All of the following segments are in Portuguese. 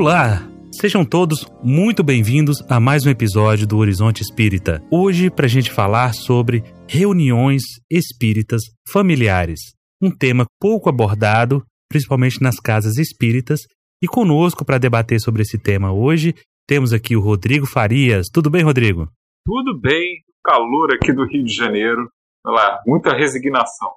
Olá! Sejam todos muito bem-vindos a mais um episódio do Horizonte Espírita. Hoje, para a gente falar sobre reuniões espíritas familiares. Um tema pouco abordado, principalmente nas casas espíritas. E conosco para debater sobre esse tema hoje, temos aqui o Rodrigo Farias. Tudo bem, Rodrigo? Tudo bem. Calor aqui do Rio de Janeiro. Olha lá, muita resignação.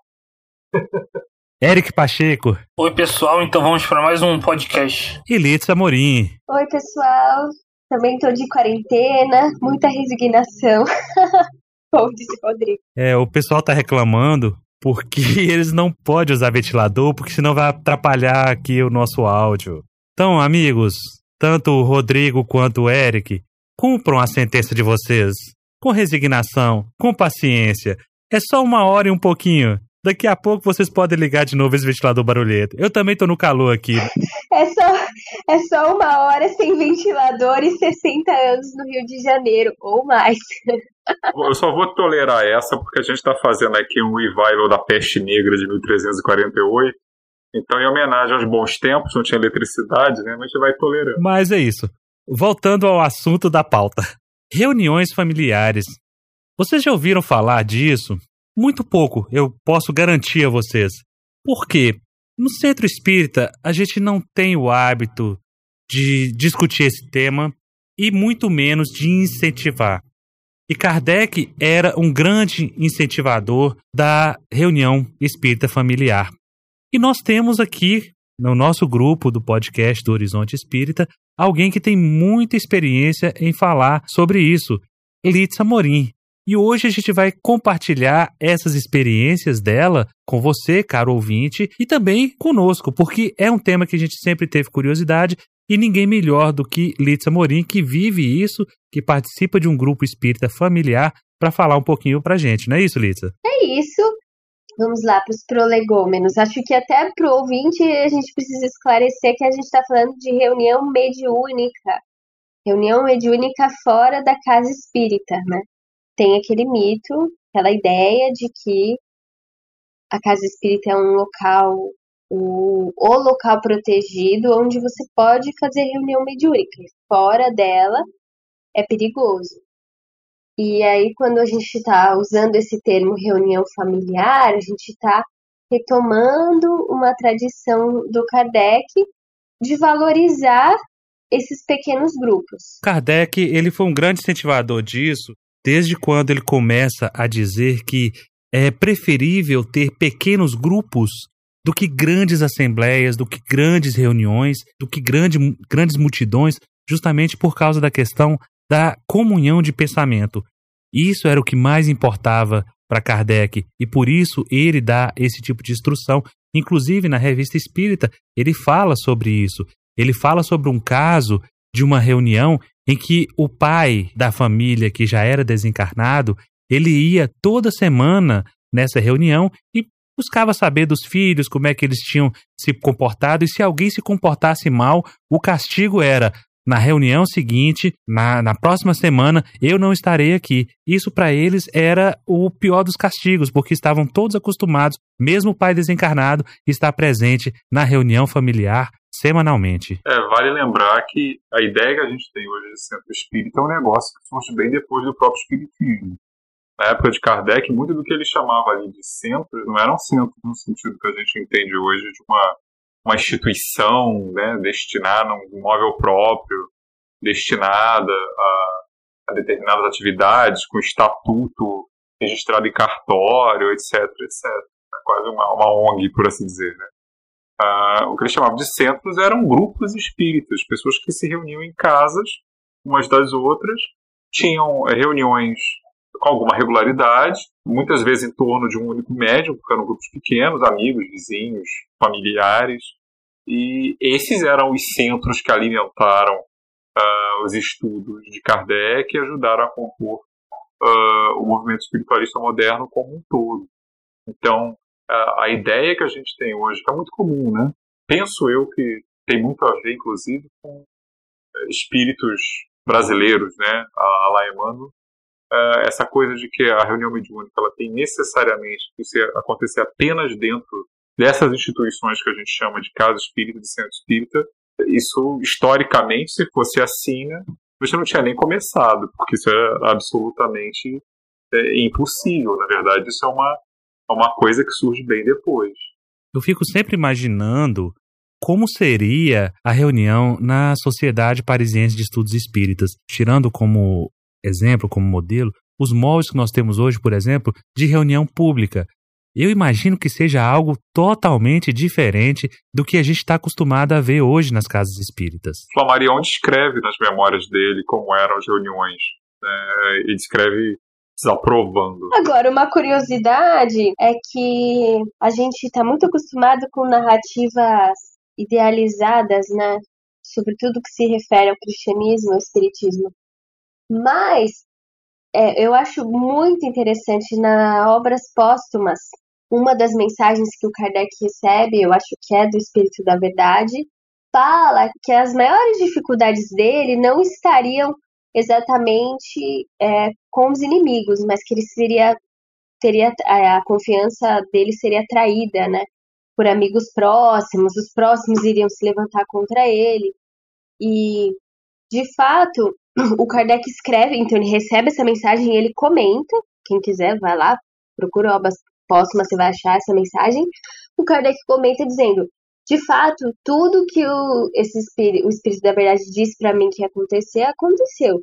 Eric Pacheco. Oi, pessoal, então vamos para mais um podcast. E Litz Amorim. Oi, pessoal. Também tô de quarentena, muita resignação. Como disse o Rodrigo. É, o pessoal tá reclamando porque eles não podem usar ventilador, porque senão vai atrapalhar aqui o nosso áudio. Então, amigos, tanto o Rodrigo quanto o Eric, cumpram a sentença de vocês. Com resignação, com paciência. É só uma hora e um pouquinho. Daqui a pouco vocês podem ligar de novo esse ventilador barulhento. Eu também tô no calor aqui. É só, é só uma hora sem ventilador e 60 anos no Rio de Janeiro, ou mais. Eu só vou tolerar essa porque a gente está fazendo aqui um revival da peste negra de 1348. Então, em homenagem aos bons tempos, não tinha eletricidade, né? Mas a gente vai tolerando. Mas é isso. Voltando ao assunto da pauta. Reuniões familiares. Vocês já ouviram falar disso? Muito pouco, eu posso garantir a vocês. Por quê? No centro espírita, a gente não tem o hábito de discutir esse tema e muito menos de incentivar. E Kardec era um grande incentivador da reunião espírita familiar. E nós temos aqui, no nosso grupo do podcast do Horizonte Espírita, alguém que tem muita experiência em falar sobre isso, Litz Amorim. E hoje a gente vai compartilhar essas experiências dela com você, caro ouvinte, e também conosco, porque é um tema que a gente sempre teve curiosidade e ninguém melhor do que Litsa Morim, que vive isso, que participa de um grupo espírita familiar, para falar um pouquinho pra gente, não é isso, Litsa? É isso. Vamos lá para os prolegômenos. Acho que até para o ouvinte a gente precisa esclarecer que a gente está falando de reunião mediúnica. Reunião mediúnica fora da casa espírita, né? Tem aquele mito, aquela ideia de que a casa espírita é um local, o, o local protegido onde você pode fazer reunião mediúnica. Fora dela é perigoso. E aí, quando a gente está usando esse termo reunião familiar, a gente está retomando uma tradição do Kardec de valorizar esses pequenos grupos. Kardec, ele foi um grande incentivador disso, desde quando ele começa a dizer que é preferível ter pequenos grupos do que grandes assembleias, do que grandes reuniões, do que grande, grandes multidões, justamente por causa da questão da comunhão de pensamento. Isso era o que mais importava para Kardec e por isso ele dá esse tipo de instrução. Inclusive na revista Espírita ele fala sobre isso. Ele fala sobre um caso de uma reunião em que o pai da família que já era desencarnado, ele ia toda semana nessa reunião e buscava saber dos filhos como é que eles tinham se comportado e se alguém se comportasse mal, o castigo era na reunião seguinte, na, na próxima semana, eu não estarei aqui. Isso para eles era o pior dos castigos, porque estavam todos acostumados, mesmo o pai desencarnado, estar presente na reunião familiar semanalmente. É, vale lembrar que a ideia que a gente tem hoje de centro espírita é um negócio que surge bem depois do próprio espiritismo. Na época de Kardec, muito do que ele chamava ali de centros não eram centros no sentido que a gente entende hoje de uma, uma instituição né, destinada a um imóvel próprio, destinada a, a determinadas atividades, com estatuto registrado em cartório, etc, etc. É quase uma, uma ONG, por assim dizer, né? Uh, o que eles chamavam de centros eram grupos espíritas, pessoas que se reuniam em casas, umas das outras, tinham eh, reuniões com alguma regularidade, muitas vezes em torno de um único médium, porque eram grupos pequenos, amigos, vizinhos, familiares, e esses eram os centros que alimentaram uh, os estudos de Kardec e ajudaram a compor uh, o movimento espiritualista moderno como um todo. Então, a, a ideia que a gente tem hoje, que é muito comum, né? Penso eu que tem muito a ver, inclusive, com é, espíritos brasileiros, né? A, a Laemano, é, essa coisa de que a reunião mediúnica ela tem necessariamente que ser, acontecer apenas dentro dessas instituições que a gente chama de casa espírita, de centro espírita, isso, historicamente, se fosse assim, né, você não tinha nem começado, porque isso é absolutamente é, impossível. Na verdade, isso é uma, é uma coisa que surge bem depois. Eu fico sempre imaginando como seria a reunião na Sociedade Parisiense de Estudos Espíritas, tirando como exemplo, como modelo, os moldes que nós temos hoje, por exemplo, de reunião pública. Eu imagino que seja algo totalmente diferente do que a gente está acostumado a ver hoje nas casas espíritas. Flamarion descreve nas memórias dele como eram as reuniões. É, e descreve desaprovando. Agora, uma curiosidade é que a gente está muito acostumado com narrativas idealizadas, né? Sobre tudo que se refere ao cristianismo, ao espiritismo. Mas é, eu acho muito interessante nas obras póstumas uma das mensagens que o Kardec recebe, eu acho que é do Espírito da Verdade, fala que as maiores dificuldades dele não estariam exatamente é, com os inimigos, mas que ele seria teria a confiança dele seria traída, né, por amigos próximos, os próximos iriam se levantar contra ele. E de fato, o Kardec escreve, então ele recebe essa mensagem e ele comenta, quem quiser vai lá, procura obras póstuma você vai achar essa mensagem. O Kardec comenta dizendo: de fato, tudo que o, esse espírito, o Espírito da Verdade disse para mim que ia acontecer, aconteceu.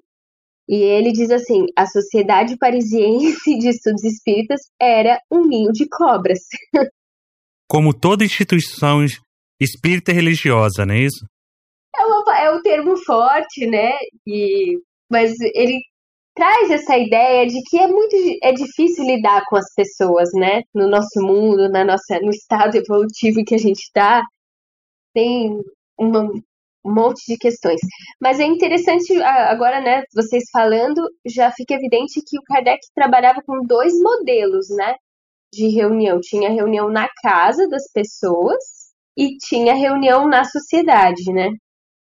E ele diz assim: a Sociedade Parisiense de Estudos Espíritas era um ninho de cobras. Como toda instituição espírita religiosa, não é isso? É, um termo forte, né? E, mas ele traz essa ideia de que é muito é difícil lidar com as pessoas, né? No nosso mundo, na nossa, no estado evolutivo que a gente está, tem uma, um monte de questões. Mas é interessante agora, né? Vocês falando, já fica evidente que o Kardec trabalhava com dois modelos, né? De reunião. Tinha reunião na casa das pessoas e tinha reunião na sociedade, né?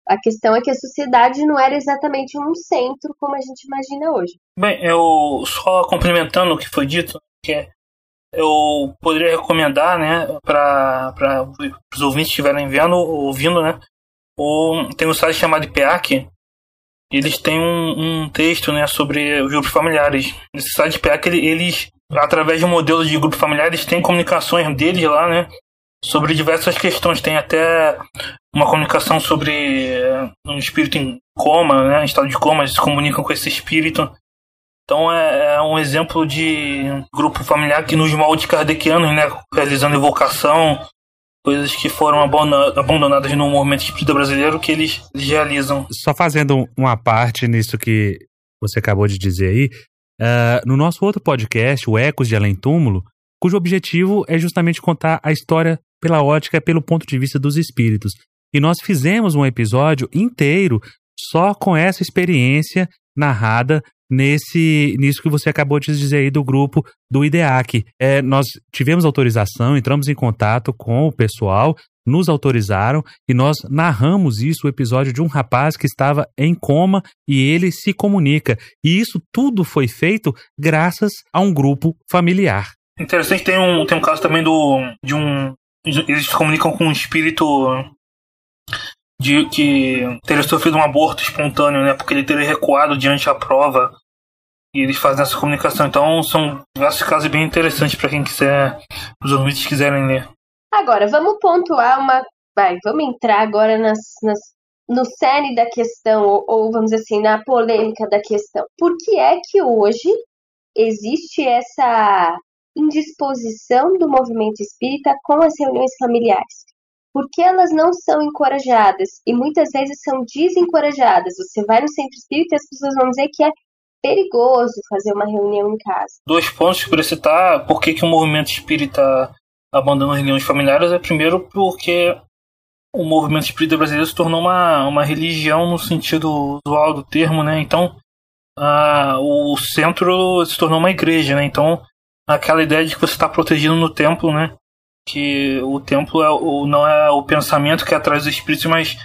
A questão é que a sociedade não era exatamente um centro como a gente imagina hoje. Bem, eu só complementando o que foi dito, que eu poderia recomendar, né, para os ouvintes que estiverem vendo, ouvindo, né, o, tem um site chamado IPEAC, eles têm um, um, texto, né, sobre os grupos familiares. Esse site IPEAC, eles, através de modelos de grupos familiares, têm comunicações deles lá, né, sobre diversas questões. Tem até uma comunicação sobre eh, um espírito em coma, né, em estado de coma, eles se comunicam com esse espírito. Então é, é um exemplo de grupo familiar que nos moldes kardecianos, né, realizando evocação, coisas que foram abandonadas no movimento espírita brasileiro que eles, eles realizam. Só fazendo uma parte nisso que você acabou de dizer aí, uh, no nosso outro podcast, o Ecos de Além Túmulo, cujo objetivo é justamente contar a história pela ótica, pelo ponto de vista dos espíritos. E nós fizemos um episódio inteiro só com essa experiência narrada nesse nisso que você acabou de dizer aí do grupo do IDEAC. É, nós tivemos autorização, entramos em contato com o pessoal, nos autorizaram e nós narramos isso, o episódio de um rapaz que estava em coma e ele se comunica. E isso tudo foi feito graças a um grupo familiar. Interessante, tem um, tem um caso também do, de um. Eles se comunicam com um espírito de que teria sofrido um aborto espontâneo, né? Porque ele teria recuado diante da prova. E eles fazem essa comunicação. Então são diversos casos bem interessantes para quem quiser, os ouvintes quiserem ler. Agora, vamos pontuar uma. Vai, vamos entrar agora nas, nas, no cerne da questão, ou, ou vamos dizer assim, na polêmica da questão. Por que é que hoje existe essa indisposição do movimento espírita com as reuniões familiares? Porque elas não são encorajadas e muitas vezes são desencorajadas. Você vai no centro espírita e as pessoas vão dizer que é perigoso fazer uma reunião em casa. Dois pontos para citar por que, que o movimento espírita abandona reuniões familiares é primeiro porque o movimento espírita brasileiro se tornou uma, uma religião no sentido usual do termo, né? Então, a, o centro se tornou uma igreja, né? Então, aquela ideia de que você está protegido no templo, né? Que o templo é o, não é o pensamento que é atrás dos espíritos, mas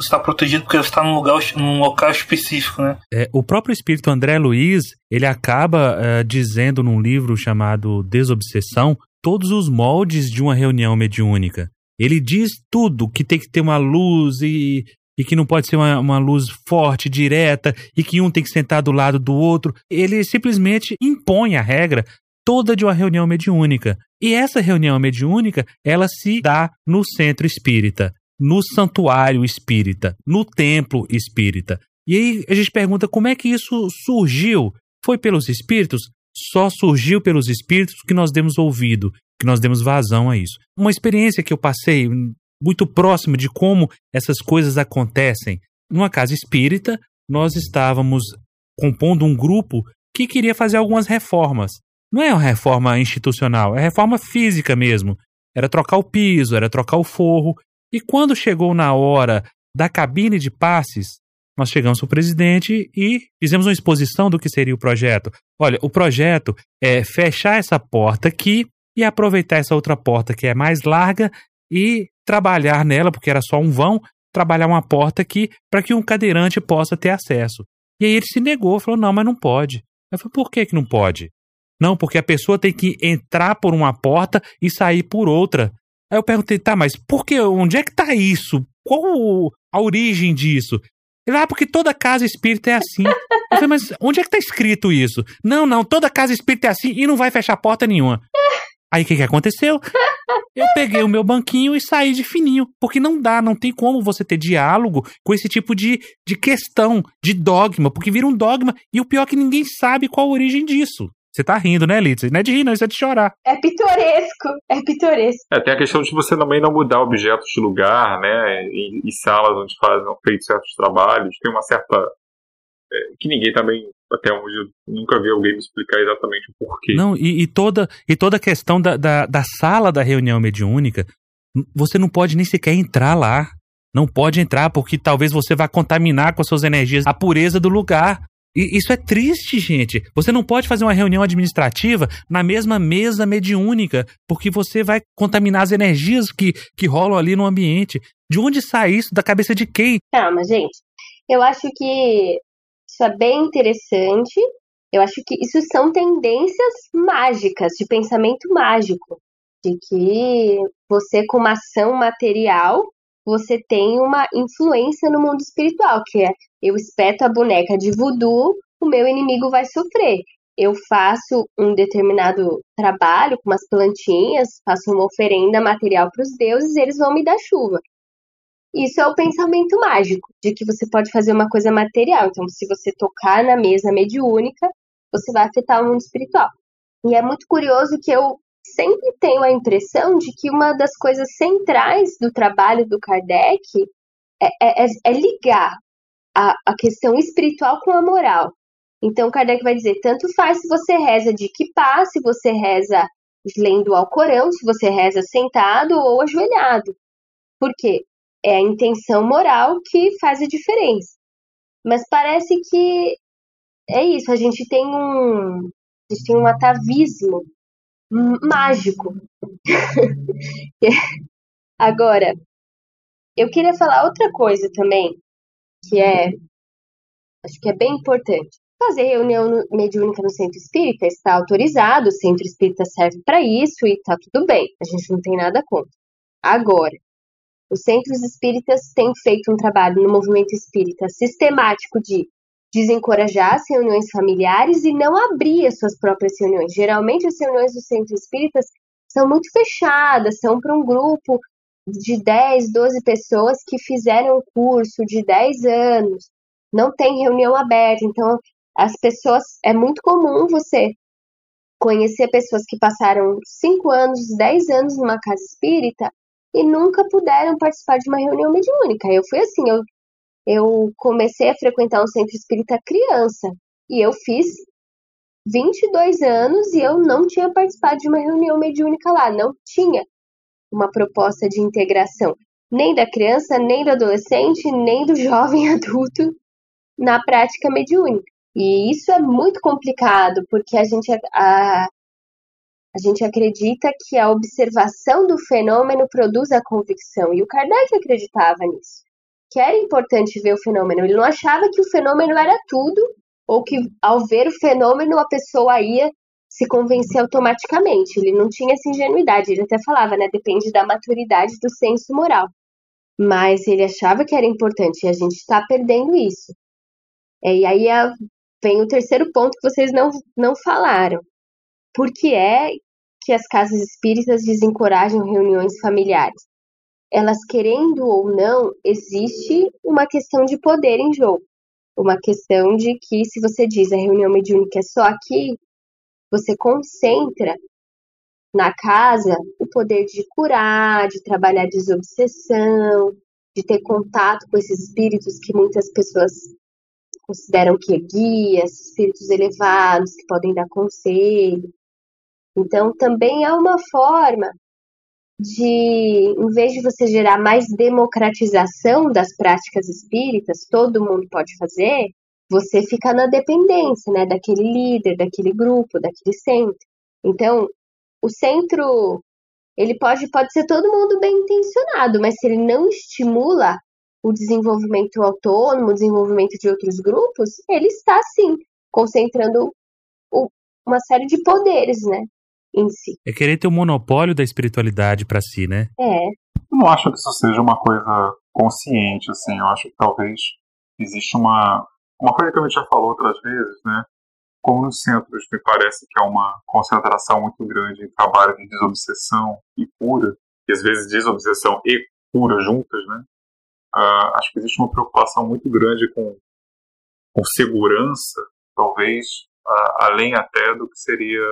você está protegido porque você está num, lugar, num local específico, né? É, o próprio espírito André Luiz, ele acaba uh, dizendo num livro chamado Desobsessão todos os moldes de uma reunião mediúnica. Ele diz tudo, que tem que ter uma luz e, e que não pode ser uma, uma luz forte, direta, e que um tem que sentar do lado do outro. Ele simplesmente impõe a regra toda de uma reunião mediúnica. E essa reunião mediúnica, ela se dá no centro espírita, no santuário espírita, no templo espírita. E aí a gente pergunta como é que isso surgiu? Foi pelos espíritos? Só surgiu pelos espíritos que nós demos ouvido, que nós demos vazão a isso. Uma experiência que eu passei muito próximo de como essas coisas acontecem. Numa casa espírita, nós estávamos compondo um grupo que queria fazer algumas reformas. Não é uma reforma institucional, é reforma física mesmo. Era trocar o piso, era trocar o forro. E quando chegou na hora da cabine de passes, nós chegamos para o presidente e fizemos uma exposição do que seria o projeto. Olha, o projeto é fechar essa porta aqui e aproveitar essa outra porta que é mais larga e trabalhar nela, porque era só um vão, trabalhar uma porta aqui para que um cadeirante possa ter acesso. E aí ele se negou, falou: não, mas não pode. Eu falei: por que, que não pode? Não, porque a pessoa tem que entrar por uma porta e sair por outra. Aí eu perguntei, tá, mas por que? Onde é que tá isso? Qual a origem disso? Ele, ah, porque toda casa espírita é assim. Eu falei, mas onde é que tá escrito isso? Não, não, toda casa espírita é assim e não vai fechar porta nenhuma. Aí o que, que aconteceu? Eu peguei o meu banquinho e saí de fininho. Porque não dá, não tem como você ter diálogo com esse tipo de, de questão, de dogma, porque vira um dogma e o pior é que ninguém sabe qual a origem disso. Você tá rindo, né, Litz? Não é de rir, não, isso é de chorar. É pitoresco, é pitoresco. É, tem a questão de você também não mudar objetos de lugar, né? E, e salas onde fazem feitos certos trabalhos. Tem uma certa. É, que ninguém também, até onde eu nunca vi alguém me explicar exatamente o porquê. Não, e, e toda, e toda a questão da, da, da sala da reunião mediúnica, você não pode nem sequer entrar lá. Não pode entrar, porque talvez você vá contaminar com as suas energias a pureza do lugar. E isso é triste, gente. Você não pode fazer uma reunião administrativa na mesma mesa mediúnica, porque você vai contaminar as energias que, que rolam ali no ambiente. De onde sai isso? Da cabeça de quem? Calma, gente. Eu acho que isso é bem interessante. Eu acho que isso são tendências mágicas, de pensamento mágico. De que você, com uma ação material, você tem uma influência no mundo espiritual, que é eu espeto a boneca de voodoo, o meu inimigo vai sofrer. Eu faço um determinado trabalho com umas plantinhas, faço uma oferenda material para os deuses, eles vão me dar chuva. Isso é o pensamento mágico, de que você pode fazer uma coisa material. Então, se você tocar na mesa mediúnica, você vai afetar o mundo espiritual. E é muito curioso que eu sempre tenho a impressão de que uma das coisas centrais do trabalho do Kardec é, é, é, é ligar a, a questão espiritual com a moral. Então, Kardec vai dizer: tanto faz se você reza de kippah, se você reza lendo ao Corão, se você reza sentado ou ajoelhado. Por quê? É a intenção moral que faz a diferença. Mas parece que é isso, a gente tem um, a gente tem um atavismo mágico. Agora, eu queria falar outra coisa também, que é, acho que é bem importante. Fazer reunião mediúnica no centro espírita está autorizado, o centro espírita serve para isso e está tudo bem, a gente não tem nada contra. Agora, os centros espíritas têm feito um trabalho no movimento espírita sistemático de desencorajar as reuniões familiares e não abrir as suas próprias reuniões. Geralmente, as reuniões dos centros espíritas são muito fechadas, são para um grupo de 10, 12 pessoas que fizeram um curso de 10 anos, não tem reunião aberta, então as pessoas, é muito comum você conhecer pessoas que passaram 5 anos, 10 anos numa casa espírita e nunca puderam participar de uma reunião mediúnica. Eu fui assim, eu, eu comecei a frequentar um centro espírita criança e eu fiz 22 anos e eu não tinha participado de uma reunião mediúnica lá, não tinha uma proposta de integração nem da criança, nem do adolescente, nem do jovem adulto na prática mediúnica. E isso é muito complicado, porque a gente, a, a gente acredita que a observação do fenômeno produz a convicção. E o Kardec acreditava nisso. Que era importante ver o fenômeno. Ele não achava que o fenômeno era tudo, ou que ao ver o fenômeno a pessoa ia se convencer automaticamente. Ele não tinha essa ingenuidade. Ele até falava, né? Depende da maturidade do senso moral. Mas ele achava que era importante e a gente está perdendo isso. É, e aí vem o terceiro ponto que vocês não, não falaram. Por que é que as casas espíritas desencorajam reuniões familiares? Elas querendo ou não, existe uma questão de poder em jogo. Uma questão de que, se você diz a reunião mediúnica é só aqui, você concentra na casa o poder de curar, de trabalhar desobsessão, de ter contato com esses espíritos que muitas pessoas consideram que é guias, espíritos elevados que podem dar conselho. Então, também é uma forma de, em vez de você gerar mais democratização das práticas espíritas, todo mundo pode fazer, você fica na dependência, né, daquele líder, daquele grupo, daquele centro. Então, o centro, ele pode, pode ser todo mundo bem intencionado, mas se ele não estimula o desenvolvimento autônomo, o desenvolvimento de outros grupos, ele está, sim, concentrando uma série de poderes, né, em si. É querer ter o monopólio da espiritualidade para si, né? É. Eu não acho que isso seja uma coisa consciente, assim, eu acho que talvez existe uma, uma coisa que a gente já falou outras vezes, né, como nos centros me parece que há uma concentração muito grande em trabalho de desobsessão e cura, e às vezes desobsessão e cura juntas, né, Uh, acho que existe uma preocupação muito grande com, com segurança, talvez uh, além até do que seria,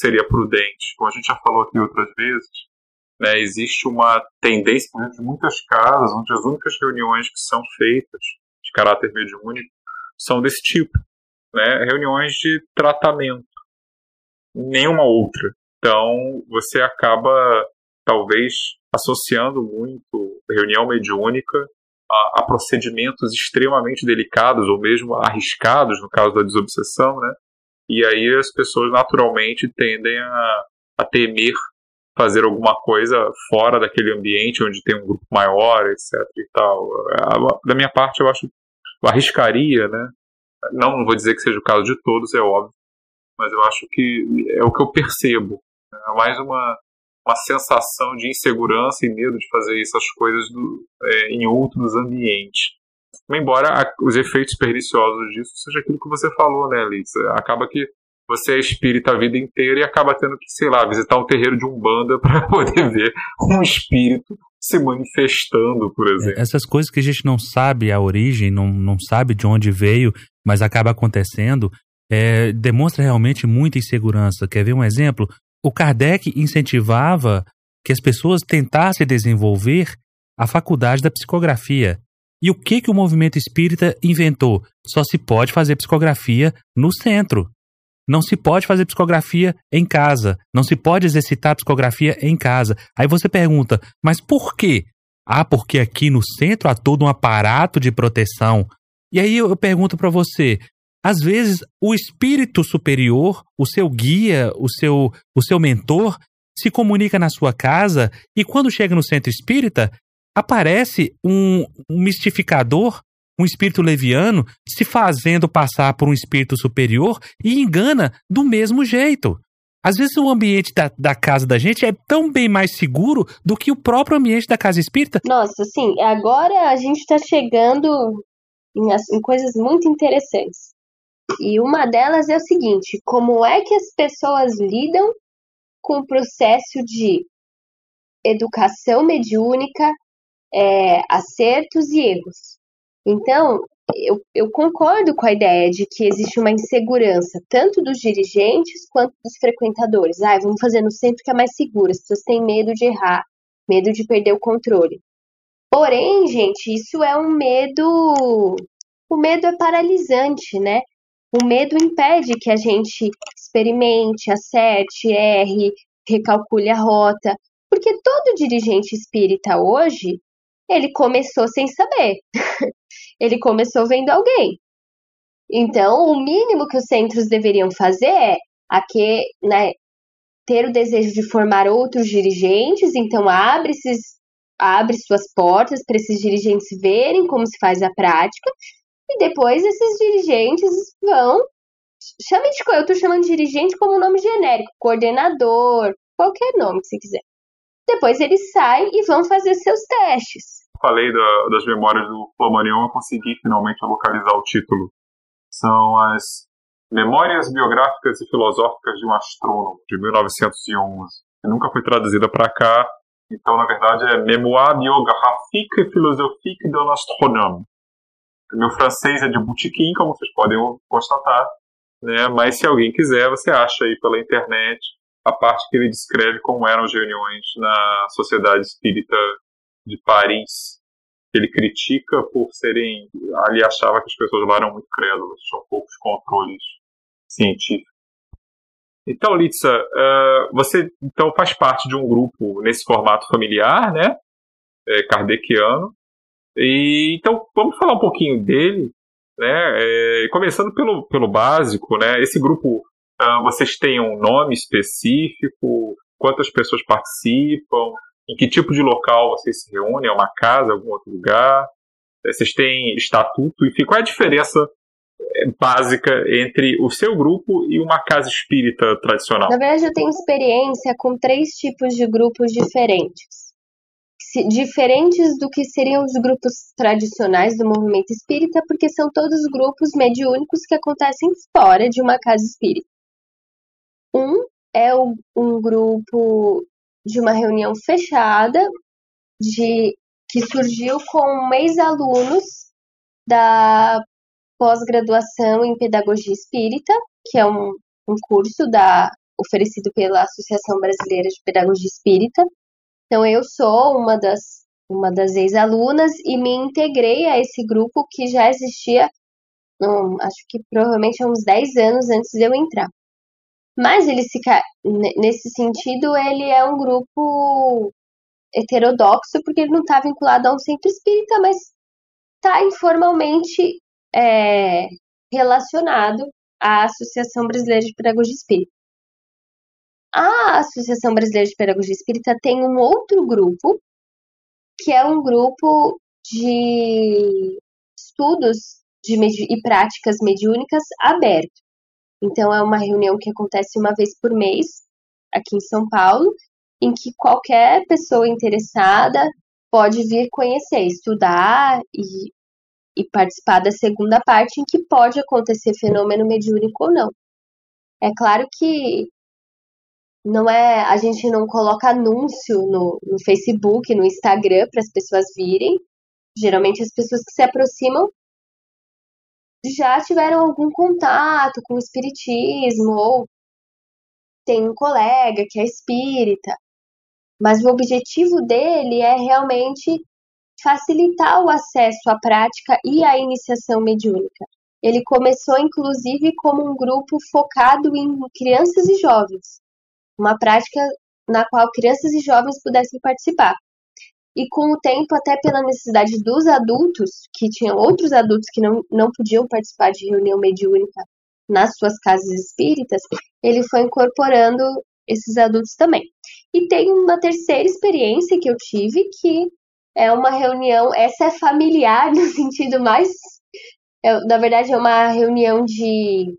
seria prudente. Como a gente já falou aqui outras vezes, né, existe uma tendência de muitas casas, onde as únicas reuniões que são feitas de caráter mediúnico são desse tipo, né, reuniões de tratamento, nenhuma outra. Então você acaba talvez associando muito reunião mediúnica a, a, procedimentos extremamente delicados ou mesmo arriscados, no caso da desobsessão, né? E aí as pessoas naturalmente tendem a, a temer fazer alguma coisa fora daquele ambiente onde tem um grupo maior, etc e tal. Da minha parte, eu acho, eu arriscaria, né? Não, não vou dizer que seja o caso de todos, é óbvio, mas eu acho que é o que eu percebo. É mais uma uma sensação de insegurança e medo de fazer essas coisas do, é, em outros ambientes. Embora a, os efeitos perniciosos disso seja aquilo que você falou, né, Liz? Acaba que você é espírita a vida inteira e acaba tendo que, sei lá, visitar um terreiro de umbanda para poder ver um espírito se manifestando, por exemplo. É, essas coisas que a gente não sabe a origem, não, não sabe de onde veio, mas acaba acontecendo, é, demonstra realmente muita insegurança. Quer ver um exemplo? o Kardec incentivava que as pessoas tentassem desenvolver a faculdade da psicografia. E o que, que o movimento espírita inventou? Só se pode fazer psicografia no centro. Não se pode fazer psicografia em casa. Não se pode exercitar psicografia em casa. Aí você pergunta, mas por quê? Ah, porque aqui no centro há todo um aparato de proteção. E aí eu pergunto para você, às vezes, o espírito superior, o seu guia, o seu, o seu mentor, se comunica na sua casa e quando chega no centro espírita, aparece um, um mistificador, um espírito leviano, se fazendo passar por um espírito superior e engana do mesmo jeito. Às vezes o ambiente da, da casa da gente é tão bem mais seguro do que o próprio ambiente da casa espírita. Nossa, sim, agora a gente está chegando em, em coisas muito interessantes. E uma delas é o seguinte: como é que as pessoas lidam com o processo de educação mediúnica, é, acertos e erros? Então, eu, eu, concordo com a ideia de que existe uma insegurança, tanto dos dirigentes quanto dos frequentadores. Ah, vamos fazer no centro que é mais seguro, as pessoas têm medo de errar, medo de perder o controle. Porém, gente, isso é um medo. O medo é paralisante, né? O medo impede que a gente experimente, acerte, erre, recalcule a rota, porque todo dirigente espírita hoje, ele começou sem saber. ele começou vendo alguém. Então, o mínimo que os centros deveriam fazer é aqui, né, ter o desejo de formar outros dirigentes, então abre, esses, abre suas portas para esses dirigentes verem como se faz a prática e depois esses dirigentes vão Chame de. Eu tô chamando de dirigente como nome genérico, coordenador, qualquer nome que você quiser. Depois eles saem e vão fazer seus testes. Falei da, das memórias do Flamarion, eu consegui finalmente localizar o título. São as Memórias Biográficas e Filosóficas de um Astrônomo, de 1911, que nunca foi traduzida para cá. Então, na verdade, é Mémoire biographique et philosophique d'un astronome. Meu francês é de boutiquim, como vocês podem constatar, né? mas se alguém quiser, você acha aí pela internet a parte que ele descreve como eram as reuniões na Sociedade Espírita de Paris. Ele critica por serem. Ali achava que as pessoas lá eram muito crédulas, tinham poucos controles científicos. Então, Litsa, uh, você então faz parte de um grupo nesse formato familiar, né? É, kardeciano. E, então, vamos falar um pouquinho dele, né? É, começando pelo, pelo básico, né? Esse grupo uh, vocês têm um nome específico? Quantas pessoas participam? Em que tipo de local vocês se reúnem? É uma casa, algum outro lugar? É, vocês têm estatuto? Enfim, qual é a diferença é, básica entre o seu grupo e uma casa espírita tradicional? Na verdade, eu tenho experiência com três tipos de grupos diferentes. Diferentes do que seriam os grupos tradicionais do movimento espírita, porque são todos grupos mediúnicos que acontecem fora de uma casa espírita. Um é um grupo de uma reunião fechada de que surgiu com ex-alunos da pós-graduação em Pedagogia Espírita, que é um, um curso da, oferecido pela Associação Brasileira de Pedagogia Espírita. Então, eu sou uma das, uma das ex-alunas e me integrei a esse grupo que já existia, um, acho que provavelmente há uns 10 anos antes de eu entrar. Mas ele se nesse sentido, ele é um grupo heterodoxo porque ele não está vinculado a um centro espírita, mas está informalmente é, relacionado à Associação Brasileira de Pedagogia Espírita. A Associação Brasileira de Pedagogia Espírita tem um outro grupo, que é um grupo de estudos de e práticas mediúnicas aberto. Então, é uma reunião que acontece uma vez por mês, aqui em São Paulo, em que qualquer pessoa interessada pode vir conhecer, estudar e e participar da segunda parte, em que pode acontecer fenômeno mediúnico ou não. É claro que não é a gente não coloca anúncio no, no Facebook, no Instagram para as pessoas virem. Geralmente as pessoas que se aproximam já tiveram algum contato com o espiritismo ou tem um colega que é espírita. Mas o objetivo dele é realmente facilitar o acesso à prática e à iniciação mediúnica. Ele começou, inclusive, como um grupo focado em crianças e jovens, uma prática na qual crianças e jovens pudessem participar. E com o tempo, até pela necessidade dos adultos, que tinham outros adultos que não, não podiam participar de reunião mediúnica nas suas casas espíritas, ele foi incorporando esses adultos também. E tem uma terceira experiência que eu tive, que é uma reunião, essa é familiar no sentido mais. É, na verdade, é uma reunião de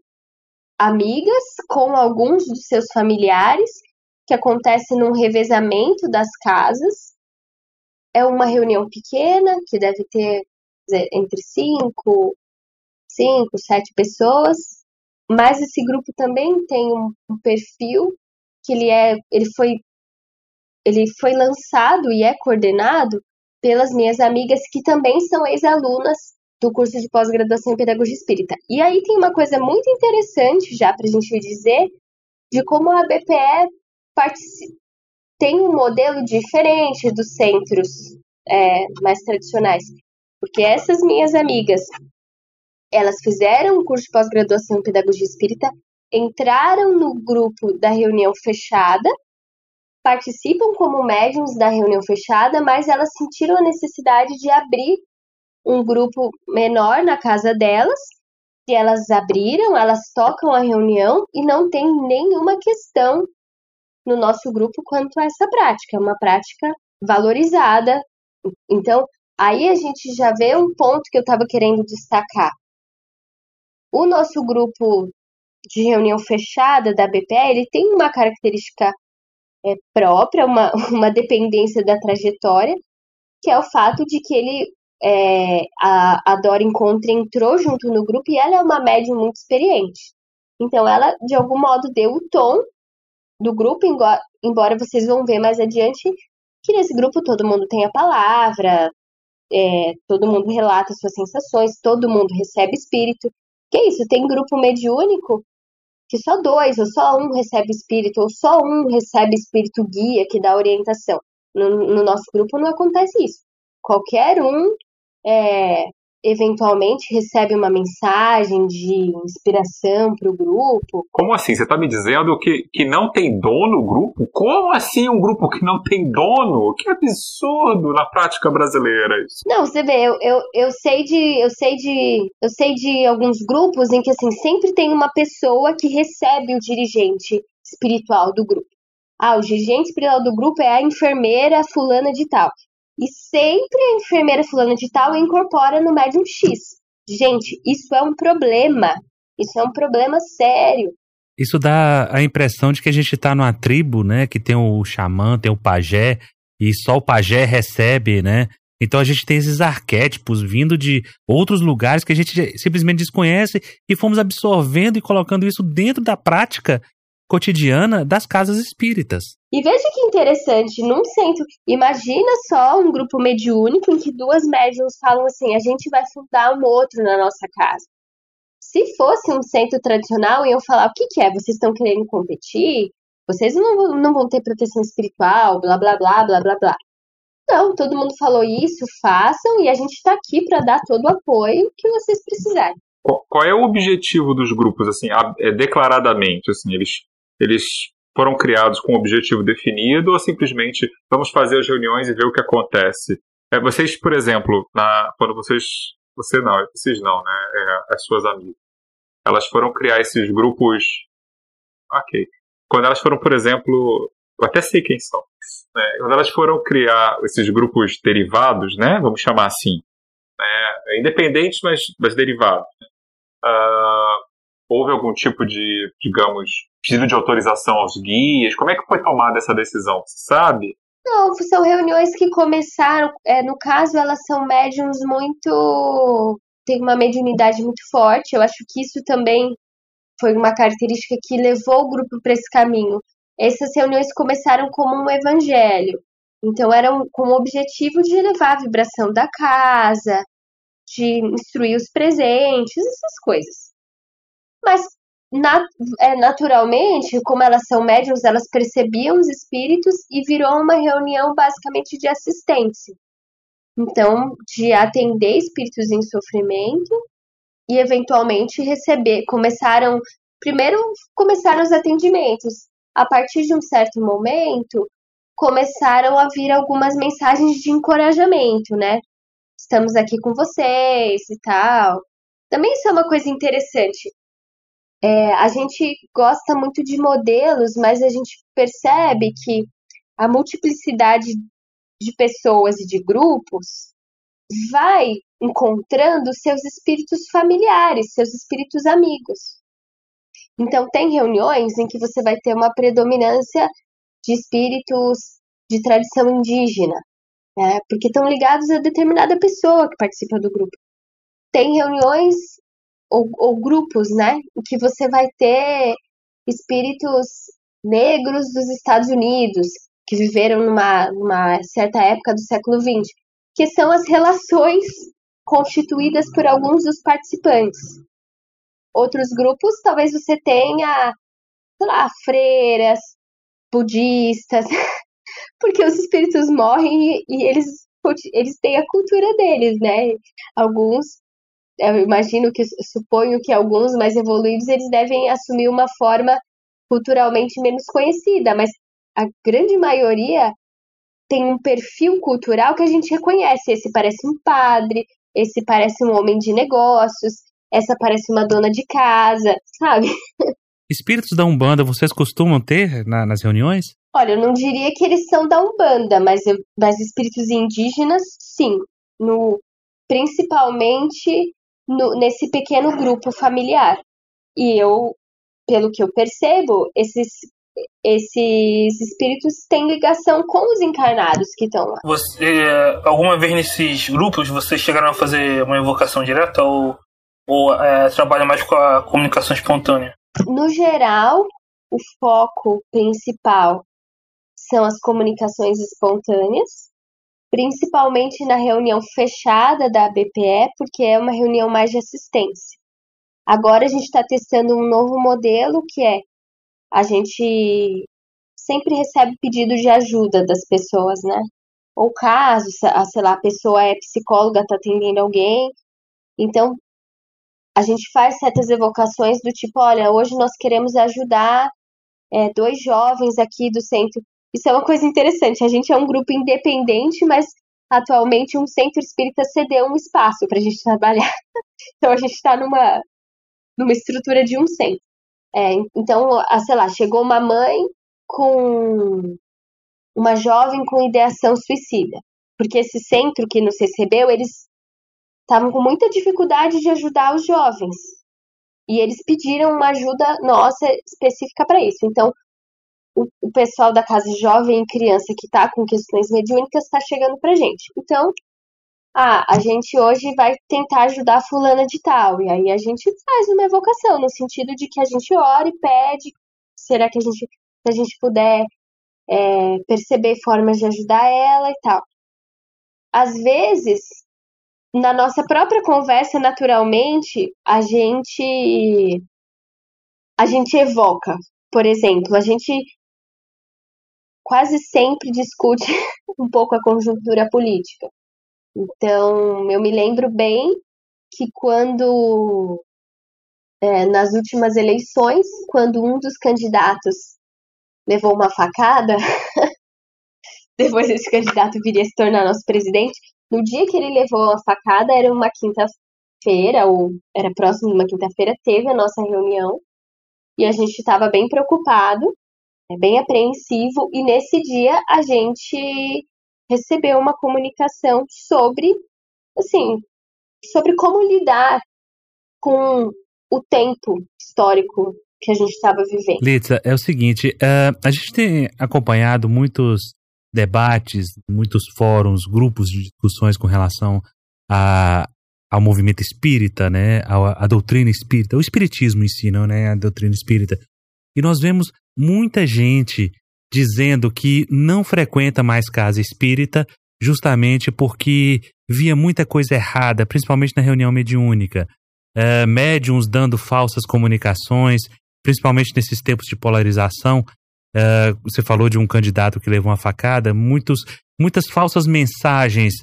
amigas com alguns dos seus familiares, que acontece num revezamento das casas. É uma reunião pequena, que deve ter entre cinco, cinco, sete pessoas, mas esse grupo também tem um, um perfil que ele é, ele foi, ele foi lançado e é coordenado pelas minhas amigas que também são ex-alunas do curso de pós-graduação em Pedagogia Espírita. E aí tem uma coisa muito interessante já para a gente dizer de como a BPE tem um modelo diferente dos centros é, mais tradicionais. Porque essas minhas amigas, elas fizeram um curso de pós-graduação em Pedagogia Espírita, entraram no grupo da reunião fechada, participam como médiums da reunião fechada, mas elas sentiram a necessidade de abrir um grupo menor na casa delas. E elas abriram, elas tocam a reunião e não tem nenhuma questão no nosso grupo quanto a essa prática. É uma prática valorizada. Então, aí a gente já vê um ponto que eu estava querendo destacar. O nosso grupo de reunião fechada da BPE, ele tem uma característica é, própria, uma, uma dependência da trajetória, que é o fato de que ele é, a, a Dora Encontre entrou junto no grupo e ela é uma médium muito experiente. Então ela, de algum modo, deu o tom do grupo, embora vocês vão ver mais adiante que nesse grupo todo mundo tem a palavra, é, todo mundo relata suas sensações, todo mundo recebe espírito. Que é isso? Tem grupo mediúnico que só dois ou só um recebe espírito, ou só um recebe espírito guia que dá orientação. No, no nosso grupo não acontece isso. Qualquer um é, eventualmente recebe uma mensagem de inspiração para o grupo. Como assim? Você está me dizendo que, que não tem dono o grupo? Como assim um grupo que não tem dono? Que absurdo na prática brasileira isso. Não, você vê, eu, eu, eu sei de eu sei de eu sei de alguns grupos em que assim sempre tem uma pessoa que recebe o dirigente espiritual do grupo. Ah, o dirigente espiritual do grupo é a enfermeira fulana de tal. E sempre a enfermeira fulana de tal incorpora no médium X. Gente, isso é um problema. Isso é um problema sério. Isso dá a impressão de que a gente está numa tribo, né? Que tem o xamã, tem o pajé, e só o pajé recebe, né? Então a gente tem esses arquétipos vindo de outros lugares que a gente simplesmente desconhece e fomos absorvendo e colocando isso dentro da prática cotidiana das casas espíritas. E veja que interessante, num centro, imagina só um grupo mediúnico em que duas médiums falam assim: a gente vai fundar um outro na nossa casa. Se fosse um centro tradicional, iam falar: o que, que é? Vocês estão querendo competir? Vocês não, não vão ter proteção espiritual, blá blá blá blá blá blá. Não, todo mundo falou isso, façam e a gente está aqui para dar todo o apoio que vocês precisarem. Qual é o objetivo dos grupos, assim, é declaradamente, assim, eles eles foram criados com um objetivo definido ou simplesmente vamos fazer as reuniões e ver o que acontece? É, vocês, por exemplo, na, quando vocês. Você não, vocês não, né? É, as suas amigas. Elas foram criar esses grupos. Ok. Quando elas foram, por exemplo. Eu até sei quem são. Né? Quando elas foram criar esses grupos derivados, né? Vamos chamar assim. Né? Independentes, mas, mas derivados. Uh, houve algum tipo de, digamos, pedido de autorização aos guias? Como é que foi tomada essa decisão? Você sabe? Não, são reuniões que começaram. É, no caso, elas são médiums muito. tem uma mediunidade muito forte. Eu acho que isso também foi uma característica que levou o grupo para esse caminho. Essas reuniões começaram como um evangelho. Então, eram com o objetivo de elevar a vibração da casa, de instruir os presentes, essas coisas. Mas é, naturalmente, como elas são médiums, elas percebiam os espíritos e virou uma reunião basicamente de assistência. Então, de atender espíritos em sofrimento e eventualmente receber. Começaram. Primeiro começaram os atendimentos. A partir de um certo momento, começaram a vir algumas mensagens de encorajamento, né? Estamos aqui com vocês e tal. Também isso é uma coisa interessante. É, a gente gosta muito de modelos, mas a gente percebe que a multiplicidade de pessoas e de grupos vai encontrando seus espíritos familiares, seus espíritos amigos. Então, tem reuniões em que você vai ter uma predominância de espíritos de tradição indígena, né? porque estão ligados a determinada pessoa que participa do grupo. Tem reuniões ou, ou grupos, né? Que você vai ter espíritos negros dos Estados Unidos, que viveram numa, numa certa época do século XX, que são as relações constituídas por alguns dos participantes. Outros grupos, talvez você tenha, sei lá, freiras, budistas, porque os espíritos morrem e, e eles, eles têm a cultura deles, né? Alguns eu imagino que suponho que alguns mais evoluídos eles devem assumir uma forma culturalmente menos conhecida, mas a grande maioria tem um perfil cultural que a gente reconhece. Esse parece um padre, esse parece um homem de negócios, essa parece uma dona de casa, sabe? Espíritos da Umbanda vocês costumam ter na, nas reuniões? Olha, eu não diria que eles são da Umbanda, mas, eu, mas espíritos indígenas, sim. No, principalmente no, nesse pequeno grupo familiar. E eu pelo que eu percebo, esses, esses espíritos têm ligação com os encarnados que estão lá. Você, alguma vez nesses grupos vocês chegaram a fazer uma evocação direta ou, ou é, trabalha mais com a comunicação espontânea? No geral, o foco principal são as comunicações espontâneas, principalmente na reunião fechada da BPE, porque é uma reunião mais de assistência. Agora a gente está testando um novo modelo que é a gente sempre recebe pedido de ajuda das pessoas, né? Ou caso, sei lá, a pessoa é psicóloga, está atendendo alguém. Então, a gente faz certas evocações do tipo, olha, hoje nós queremos ajudar é, dois jovens aqui do centro. Isso é uma coisa interessante. A gente é um grupo independente, mas atualmente um centro espírita cedeu um espaço para a gente trabalhar. então a gente está numa, numa estrutura de um centro. É, então, a, sei lá, chegou uma mãe com uma jovem com ideação suicida. Porque esse centro que nos recebeu, eles estavam com muita dificuldade de ajudar os jovens. E eles pediram uma ajuda nossa específica para isso. Então, o, o, pessoal da Casa Jovem e Criança que está com questões mediúnicas está chegando para gente. Então, ah, a gente hoje vai tentar ajudar fulana de tal. E aí a gente faz uma evocação, no sentido de que a gente ora e pede, será que a gente, se a gente puder é, perceber formas de ajudar ela e tal. Às vezes, na nossa própria conversa, naturalmente, a gente a gente evoca. Por exemplo, a gente quase sempre discute um pouco a conjuntura política. Então, eu me lembro bem que quando, é, nas últimas eleições, quando um dos candidatos levou uma facada, depois esse candidato viria se tornar nosso presidente, no dia que ele levou a facada, era uma quinta-feira, ou era próximo de uma quinta-feira, teve a nossa reunião, e a gente estava bem preocupado, bem apreensivo, e nesse dia a gente recebeu uma comunicação sobre, assim, sobre como lidar com o tempo histórico que a gente estava vivendo. Litza, é o seguinte, uh, a gente tem acompanhado muitos debates, muitos fóruns, grupos de discussões com relação a, ao movimento espírita, né, a, a doutrina espírita, o espiritismo em si, não né, a doutrina espírita. E nós vemos muita gente dizendo que não frequenta mais casa espírita justamente porque via muita coisa errada, principalmente na reunião mediúnica. É, médiums dando falsas comunicações, principalmente nesses tempos de polarização. É, você falou de um candidato que levou uma facada, muitos, muitas falsas mensagens,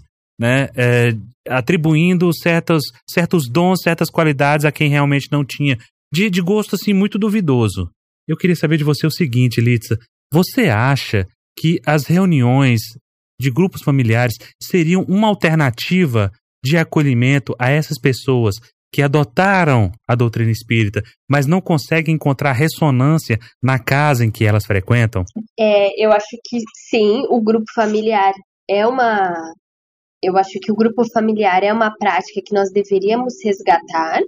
né, é, atribuindo certos, certos dons, certas qualidades a quem realmente não tinha, de, de gosto assim muito duvidoso. Eu queria saber de você o seguinte, Litsa, você acha que as reuniões de grupos familiares seriam uma alternativa de acolhimento a essas pessoas que adotaram a doutrina espírita, mas não conseguem encontrar ressonância na casa em que elas frequentam? É, eu acho que sim, o grupo familiar é uma. Eu acho que o grupo familiar é uma prática que nós deveríamos resgatar,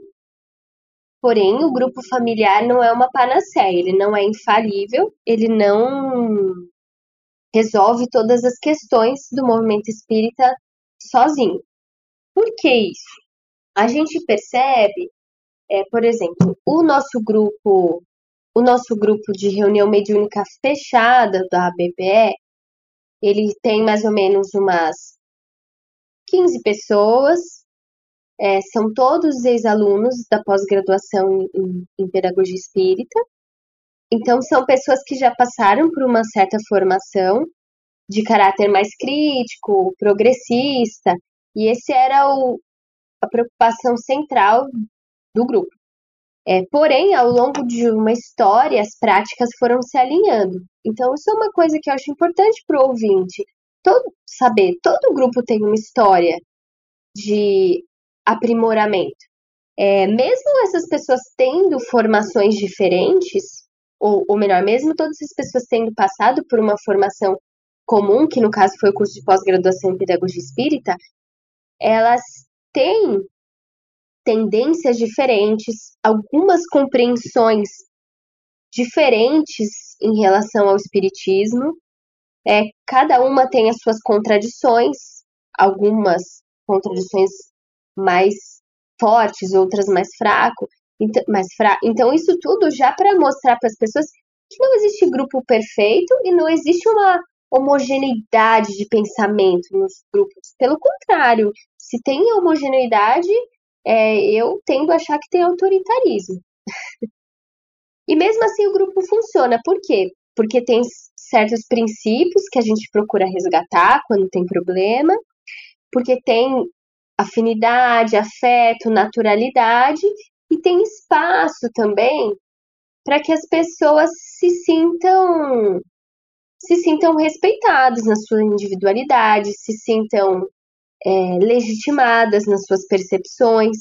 Porém, o grupo familiar não é uma panaceia, ele não é infalível, ele não resolve todas as questões do movimento espírita sozinho. Por que isso? A gente percebe, é, por exemplo, o nosso grupo, o nosso grupo de reunião mediúnica fechada da BPE, ele tem mais ou menos umas 15 pessoas, é, são todos ex-alunos da pós-graduação em, em pedagogia espírita. Então, são pessoas que já passaram por uma certa formação de caráter mais crítico, progressista, e esse era o, a preocupação central do grupo. É, porém, ao longo de uma história, as práticas foram se alinhando. Então, isso é uma coisa que eu acho importante para o ouvinte todo, saber. Todo grupo tem uma história de aprimoramento. É, mesmo essas pessoas tendo formações diferentes, ou, ou melhor, mesmo todas essas pessoas tendo passado por uma formação comum, que no caso foi o curso de pós-graduação em pedagogia espírita, elas têm tendências diferentes, algumas compreensões diferentes em relação ao espiritismo. É, cada uma tem as suas contradições, algumas contradições mais fortes, outras mais fraco, então, mais fra... então isso tudo já para mostrar para as pessoas que não existe grupo perfeito e não existe uma homogeneidade de pensamento nos grupos. Pelo contrário, se tem homogeneidade, é, eu tendo a achar que tem autoritarismo. e mesmo assim o grupo funciona. Por quê? Porque tem certos princípios que a gente procura resgatar quando tem problema, porque tem afinidade, afeto, naturalidade, e tem espaço também para que as pessoas se sintam se sintam respeitadas na sua individualidade, se sintam é, legitimadas nas suas percepções.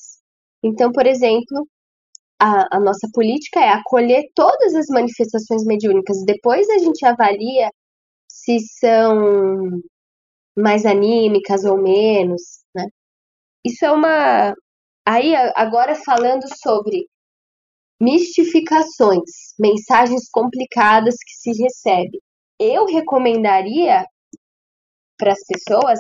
Então, por exemplo, a, a, nossa política é acolher todas as manifestações mediúnicas. Depois a gente avalia se são mais anímicas ou menos, né? Isso é uma. Aí, agora falando sobre mistificações, mensagens complicadas que se recebe. Eu recomendaria para as pessoas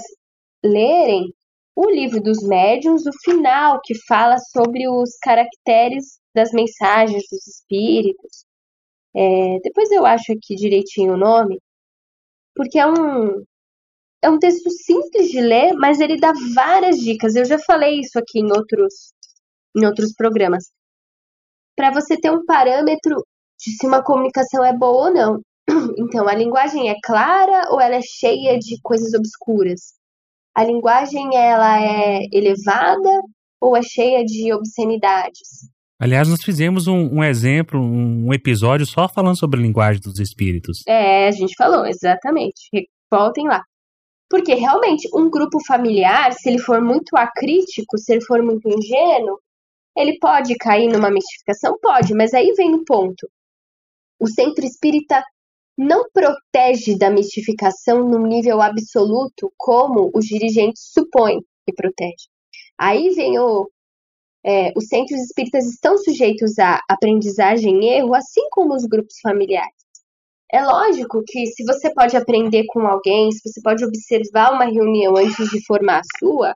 lerem o livro dos médiuns, o final que fala sobre os caracteres das mensagens dos espíritos. É, depois eu acho aqui direitinho o nome, porque é um é um texto simples de ler, mas ele dá várias dicas. Eu já falei isso aqui em outros em outros programas para você ter um parâmetro de se uma comunicação é boa ou não. Então, a linguagem é clara ou ela é cheia de coisas obscuras? A linguagem ela é elevada ou é cheia de obscenidades? Aliás, nós fizemos um, um, exemplo, um episódio só falando sobre a linguagem dos espíritos. É, a gente falou, exatamente. Voltem lá. Porque realmente, um grupo familiar, se ele for muito acrítico, se ele for muito ingênuo, ele pode cair numa mistificação? Pode, mas aí vem o ponto. O centro espírita não protege da mistificação num nível absoluto como os dirigentes supõem que protege. Aí vem o. É, os centros espíritas estão sujeitos à aprendizagem e erro, assim como os grupos familiares. É lógico que se você pode aprender com alguém, se você pode observar uma reunião antes de formar a sua,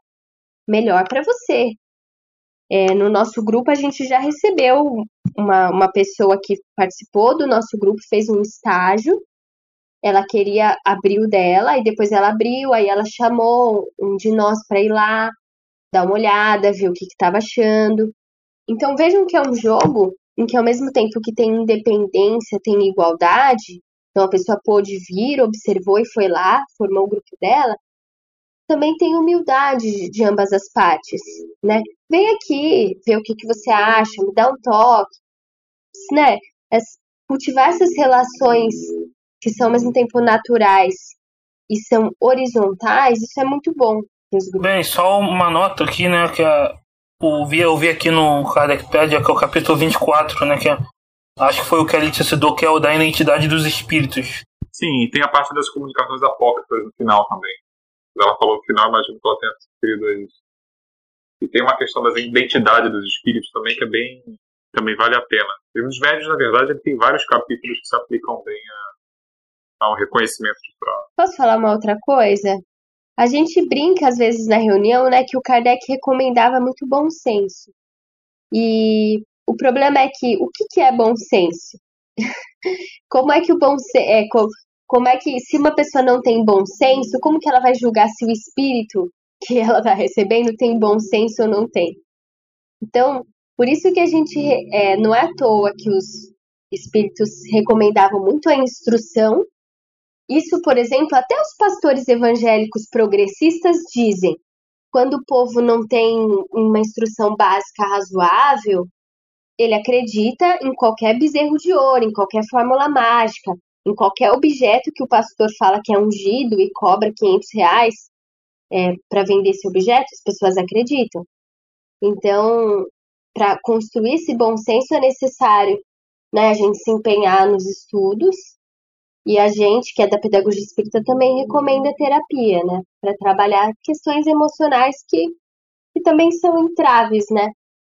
melhor para você. É, no nosso grupo, a gente já recebeu uma, uma pessoa que participou do nosso grupo, fez um estágio. Ela queria abrir o dela, e depois ela abriu, aí ela chamou um de nós para ir lá, dar uma olhada, ver o que estava achando. Então vejam que é um jogo em que, ao mesmo tempo que tem independência, tem igualdade, então a pessoa pôde vir, observou e foi lá, formou o grupo dela, também tem humildade de ambas as partes, né? Vem aqui, ver o que, que você acha, me dá um toque, né? cultivar essas relações que são ao mesmo tempo naturais e são horizontais, isso é muito bom. Bem, só uma nota aqui, né, que a, o, eu vi aqui no Kardecpedia, que é o capítulo 24, né, que é, acho que foi o que a Alicia citou, que é o da identidade dos espíritos. Sim, e tem a parte das comunicações apócrifas no final também. Ela falou no final, imagino que ela tenha a isso. E tem uma questão da identidade dos espíritos também, que é bem. também vale a pena. E os médios, na verdade, ele tem vários capítulos que se aplicam bem a, ao reconhecimento de prova. Posso falar uma outra coisa? A gente brinca às vezes na reunião, né, que o Kardec recomendava muito bom senso. E o problema é que o que, que é bom senso? como é que o bom senso. É, como é que, se uma pessoa não tem bom senso, como que ela vai julgar se o espírito que ela está recebendo tem bom senso ou não tem? Então, por isso que a gente, é, não é à toa que os espíritos recomendavam muito a instrução. Isso, por exemplo, até os pastores evangélicos progressistas dizem: quando o povo não tem uma instrução básica razoável, ele acredita em qualquer bezerro de ouro, em qualquer fórmula mágica, em qualquer objeto que o pastor fala que é ungido e cobra 500 reais é, para vender esse objeto, as pessoas acreditam. Então, para construir esse bom senso é necessário né, a gente se empenhar nos estudos e a gente, que é da pedagogia espírita, também recomenda terapia, né, para trabalhar questões emocionais que, que também são entraves, né,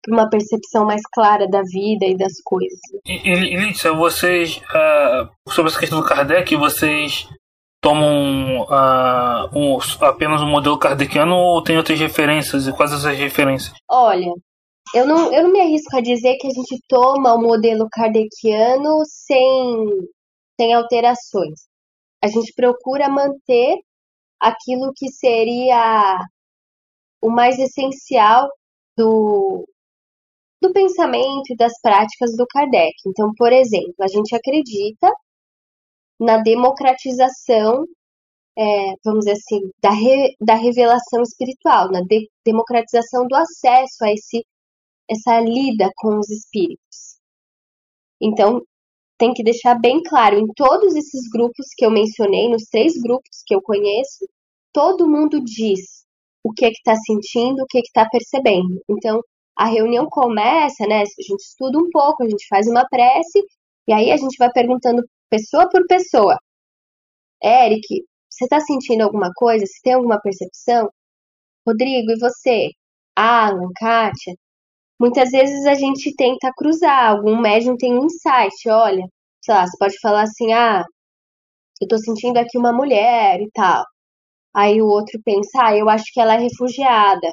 uma percepção mais clara da vida e das coisas. E, e Lícia, vocês, uh, sobre essa questão do Kardec, vocês tomam uh, um, apenas o um modelo kardeciano ou tem outras referências? E quais essas referências? Olha, eu não, eu não me arrisco a dizer que a gente toma o modelo kardeciano sem, sem alterações. A gente procura manter aquilo que seria o mais essencial do, do pensamento e das práticas do Kardec. Então, por exemplo, a gente acredita na democratização, é, vamos dizer assim, da, re, da revelação espiritual, na de, democratização do acesso a esse, essa lida com os espíritos. Então, tem que deixar bem claro, em todos esses grupos que eu mencionei, nos três grupos que eu conheço, todo mundo diz o que é que está sentindo, o que é que está percebendo. Então, a reunião começa, né? A gente estuda um pouco, a gente faz uma prece, e aí a gente vai perguntando pessoa por pessoa. Eric, você está sentindo alguma coisa? Você tem alguma percepção? Rodrigo, e você? Alan, Kátia? Muitas vezes a gente tenta cruzar, algum médium tem um insight, olha, sei lá, você pode falar assim, ah, eu tô sentindo aqui uma mulher e tal. Aí o outro pensa, ah, eu acho que ela é refugiada.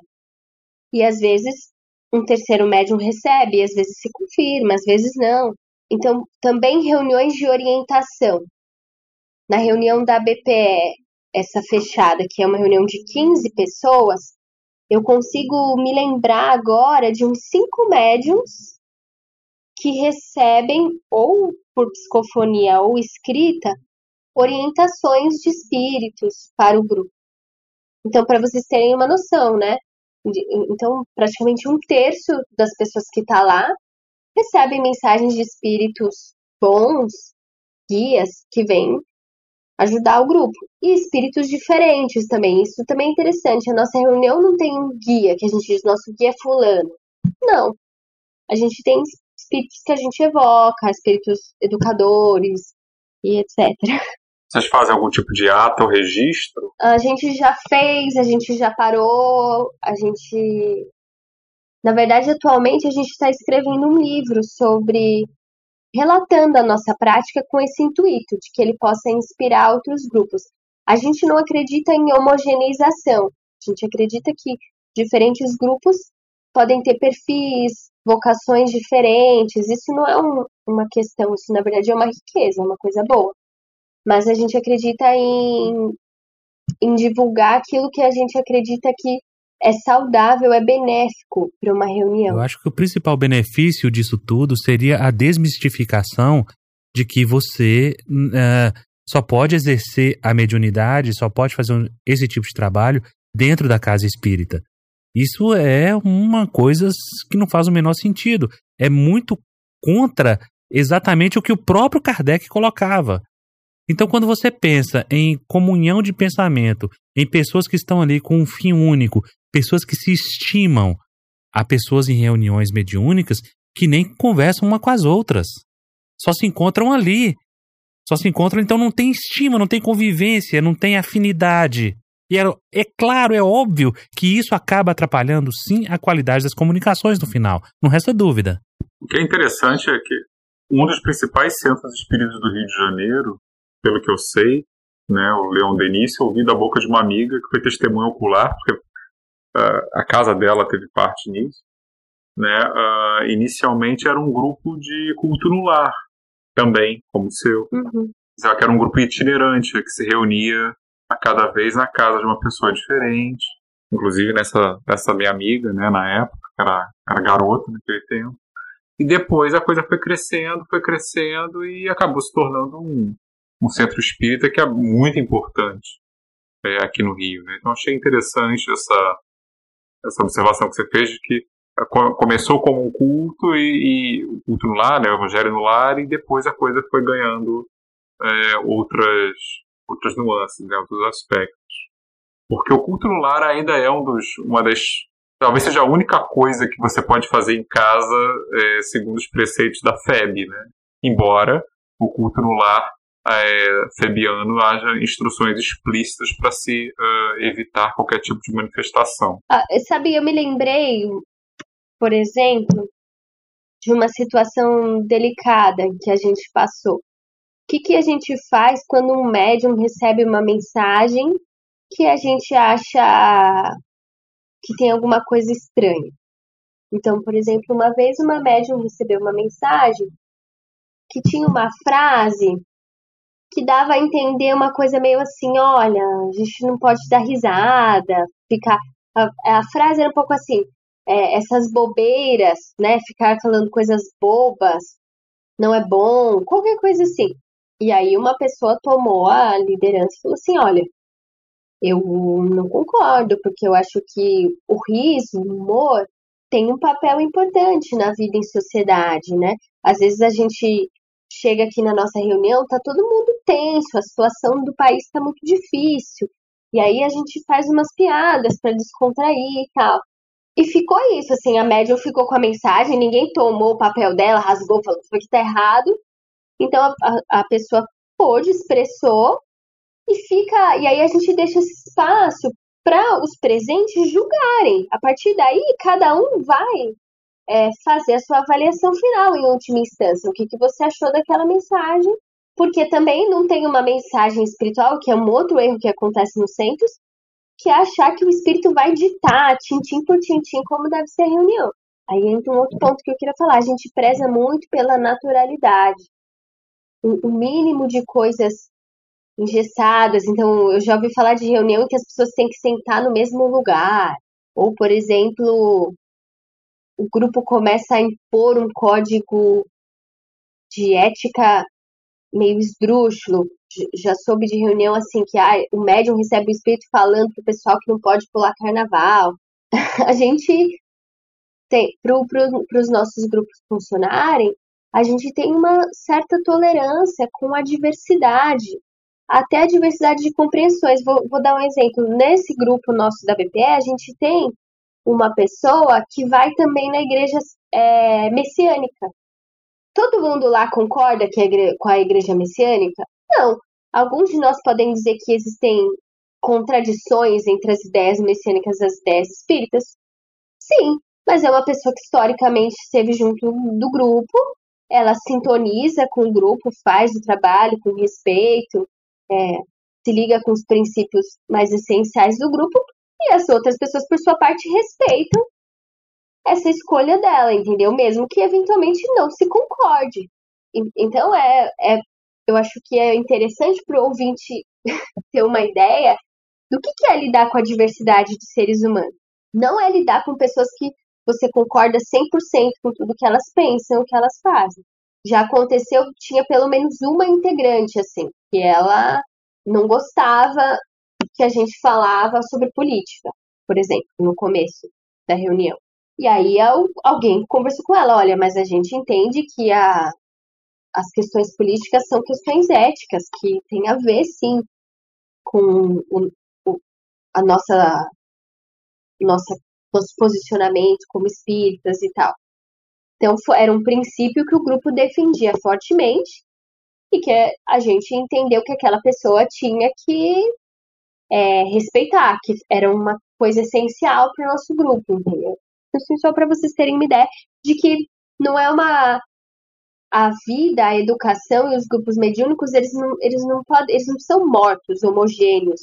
E às vezes um terceiro médium recebe, às vezes se confirma, às vezes não. Então, também reuniões de orientação. Na reunião da BPE, essa fechada, que é uma reunião de 15 pessoas, eu consigo me lembrar agora de uns cinco médiums que recebem, ou por psicofonia ou escrita, orientações de espíritos para o grupo. Então, para vocês terem uma noção, né? Então, praticamente um terço das pessoas que está lá recebem mensagens de espíritos bons, guias, que vêm ajudar o grupo. E espíritos diferentes também. Isso também é interessante. A nossa reunião não tem um guia, que a gente diz, nosso guia é fulano. Não. A gente tem espíritos que a gente evoca, espíritos educadores e etc. Vocês fazem algum tipo de ato ou registro? A gente já fez, a gente já parou, a gente. Na verdade, atualmente a gente está escrevendo um livro sobre. Relatando a nossa prática com esse intuito, de que ele possa inspirar outros grupos. A gente não acredita em homogeneização, a gente acredita que diferentes grupos podem ter perfis, vocações diferentes. Isso não é um, uma questão, isso na verdade é uma riqueza, é uma coisa boa mas a gente acredita em, em divulgar aquilo que a gente acredita que é saudável, é benéfico para uma reunião. Eu acho que o principal benefício disso tudo seria a desmistificação de que você uh, só pode exercer a mediunidade, só pode fazer esse tipo de trabalho dentro da casa espírita. Isso é uma coisa que não faz o menor sentido. É muito contra exatamente o que o próprio Kardec colocava. Então, quando você pensa em comunhão de pensamento, em pessoas que estão ali com um fim único, pessoas que se estimam, há pessoas em reuniões mediúnicas que nem conversam uma com as outras. Só se encontram ali. Só se encontram, então não tem estima, não tem convivência, não tem afinidade. E é, é claro, é óbvio que isso acaba atrapalhando sim a qualidade das comunicações no final. Não resta dúvida. O que é interessante é que um dos principais centros espíritos do Rio de Janeiro pelo que eu sei, né, o Leon Denis, eu ouvi da boca de uma amiga que foi testemunha ocular, porque a casa dela teve parte nisso. Né, uh, inicialmente era um grupo de culto no lar, também, como o seu. Uhum. Que era um grupo itinerante, que se reunia a cada vez na casa de uma pessoa diferente. Inclusive nessa, nessa minha amiga, né, na época, era, era garota naquele tempo. E depois a coisa foi crescendo, foi crescendo e acabou se tornando um, um centro espírita que é muito importante é, aqui no Rio. Né? Então achei interessante essa, essa observação que você fez de que é, começou como um culto e, e o culto no lar, né, o evangelho no lar, e depois a coisa foi ganhando é, outras, outras nuances, né, outros aspectos. Porque o culto no lar ainda é um dos, uma das. Talvez seja a única coisa que você pode fazer em casa é, segundo os preceitos da FEB, né? Embora o culto no lar é, Febiano haja instruções explícitas para se uh, evitar qualquer tipo de manifestação. Ah, sabe, eu me lembrei, por exemplo, de uma situação delicada que a gente passou. O que, que a gente faz quando um médium recebe uma mensagem que a gente acha que tem alguma coisa estranha? Então, por exemplo, uma vez uma médium recebeu uma mensagem que tinha uma frase que dava a entender uma coisa meio assim, olha, a gente não pode dar risada, ficar. A, a frase era um pouco assim, é, essas bobeiras, né? Ficar falando coisas bobas não é bom, qualquer coisa assim. E aí uma pessoa tomou a liderança e falou assim, olha, eu não concordo, porque eu acho que o riso, o humor, tem um papel importante na vida em sociedade, né? Às vezes a gente chega aqui na nossa reunião, tá todo mundo tenso, a situação do país está muito difícil. E aí a gente faz umas piadas para descontrair e tal. E ficou isso, assim, a médium ficou com a mensagem, ninguém tomou o papel dela, rasgou, falou que tá errado. Então a, a pessoa pôde, expressou e fica. E aí a gente deixa esse espaço para os presentes julgarem. A partir daí, cada um vai é, fazer a sua avaliação final em última instância. O que, que você achou daquela mensagem? Porque também não tem uma mensagem espiritual, que é um outro erro que acontece nos centros, que é achar que o espírito vai ditar, tintim por tintim, como deve ser a reunião. Aí entra um outro ponto que eu queria falar. A gente preza muito pela naturalidade. O, o mínimo de coisas engessadas. Então, eu já ouvi falar de reunião que as pessoas têm que sentar no mesmo lugar. Ou, por exemplo, o grupo começa a impor um código de ética meio esdrúxulo. Já soube de reunião assim que ah, o médium recebe o espírito falando pro pessoal que não pode pular carnaval. a gente tem, para pro, os nossos grupos funcionarem, a gente tem uma certa tolerância com a diversidade, até a diversidade de compreensões. Vou, vou dar um exemplo. Nesse grupo nosso da BPE, a gente tem uma pessoa que vai também na igreja é, messiânica. Todo mundo lá concorda que igreja, com a igreja messiânica? Não. Alguns de nós podem dizer que existem contradições entre as ideias messiânicas e as ideias espíritas? Sim, mas é uma pessoa que historicamente esteve junto do grupo, ela sintoniza com o grupo, faz o trabalho com respeito, é, se liga com os princípios mais essenciais do grupo, e as outras pessoas, por sua parte, respeitam essa escolha dela, entendeu? Mesmo que eventualmente não se concorde. Então, é, é eu acho que é interessante para o ouvinte ter uma ideia do que, que é lidar com a diversidade de seres humanos. Não é lidar com pessoas que você concorda 100% com tudo que elas pensam, que elas fazem. Já aconteceu, tinha pelo menos uma integrante, assim, que ela não gostava que a gente falava sobre política, por exemplo, no começo da reunião. E aí alguém conversou com ela, olha, mas a gente entende que a, as questões políticas são questões éticas, que tem a ver, sim, com o, o, a nossa, nossa nosso posicionamento como espíritas e tal. Então era um princípio que o grupo defendia fortemente e que a gente entendeu que aquela pessoa tinha que é, respeitar, que era uma coisa essencial para o nosso grupo, entendeu? Assim, só para vocês terem uma ideia de que não é uma a vida, a educação e os grupos mediúnicos, eles não, eles não podem, eles não são mortos, homogêneos.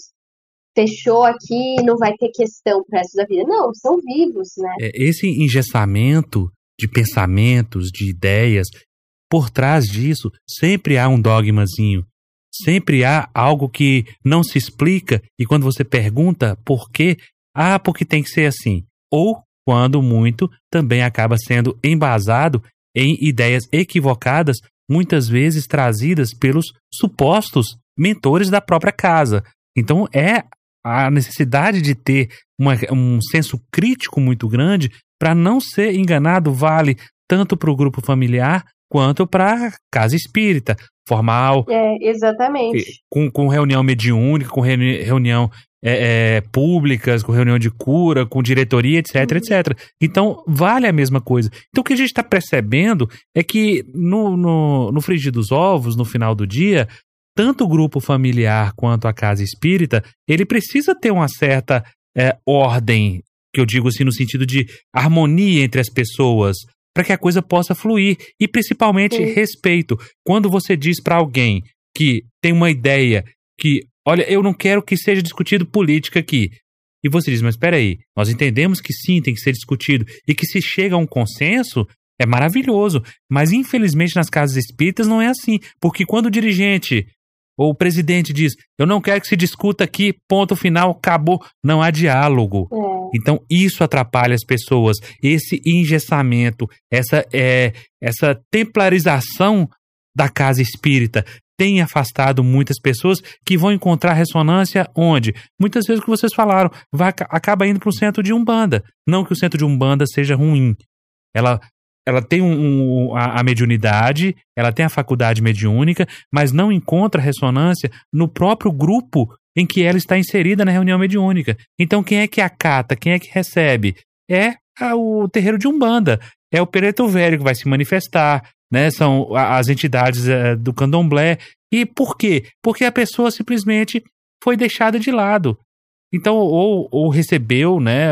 Fechou aqui, não vai ter questão para da vida. Não, são vivos, né? É, esse engessamento de pensamentos, de ideias, por trás disso sempre há um dogmazinho, Sempre há algo que não se explica e quando você pergunta por quê, ah, porque tem que ser assim. Ou, quando muito, também acaba sendo embasado em ideias equivocadas, muitas vezes trazidas pelos supostos mentores da própria casa. Então é a necessidade de ter uma, um senso crítico muito grande para não ser enganado vale tanto para o grupo familiar quanto para casa espírita, formal. É, exatamente. Com, com reunião mediúnica, com reuni reunião é, é, públicas, com reunião de cura, com diretoria, etc, uhum. etc. Então, vale a mesma coisa. Então, o que a gente está percebendo é que no, no, no frigir dos ovos, no final do dia, tanto o grupo familiar quanto a casa espírita, ele precisa ter uma certa é, ordem que eu digo assim no sentido de harmonia entre as pessoas, para que a coisa possa fluir e principalmente Sim. respeito. Quando você diz para alguém que tem uma ideia que, olha, eu não quero que seja discutido política aqui. E você diz, mas espera aí, nós entendemos que sim, tem que ser discutido e que se chega a um consenso, é maravilhoso. Mas infelizmente nas casas espíritas não é assim, porque quando o dirigente ou o presidente diz, eu não quero que se discuta aqui, ponto final, acabou, não há diálogo. É. Então isso atrapalha as pessoas, esse engessamento, essa é, essa templarização da casa espírita tem afastado muitas pessoas que vão encontrar ressonância onde? Muitas vezes o que vocês falaram, vai, acaba indo para o centro de Umbanda. Não que o centro de Umbanda seja ruim. Ela, ela tem um, um, a, a mediunidade, ela tem a faculdade mediúnica, mas não encontra ressonância no próprio grupo em que ela está inserida na reunião mediúnica. Então quem é que acata, quem é que recebe? É o terreiro de Umbanda. É o Pereto Velho que vai se manifestar, né? São as entidades é, do candomblé. E por quê? Porque a pessoa simplesmente foi deixada de lado. Então, ou, ou recebeu né,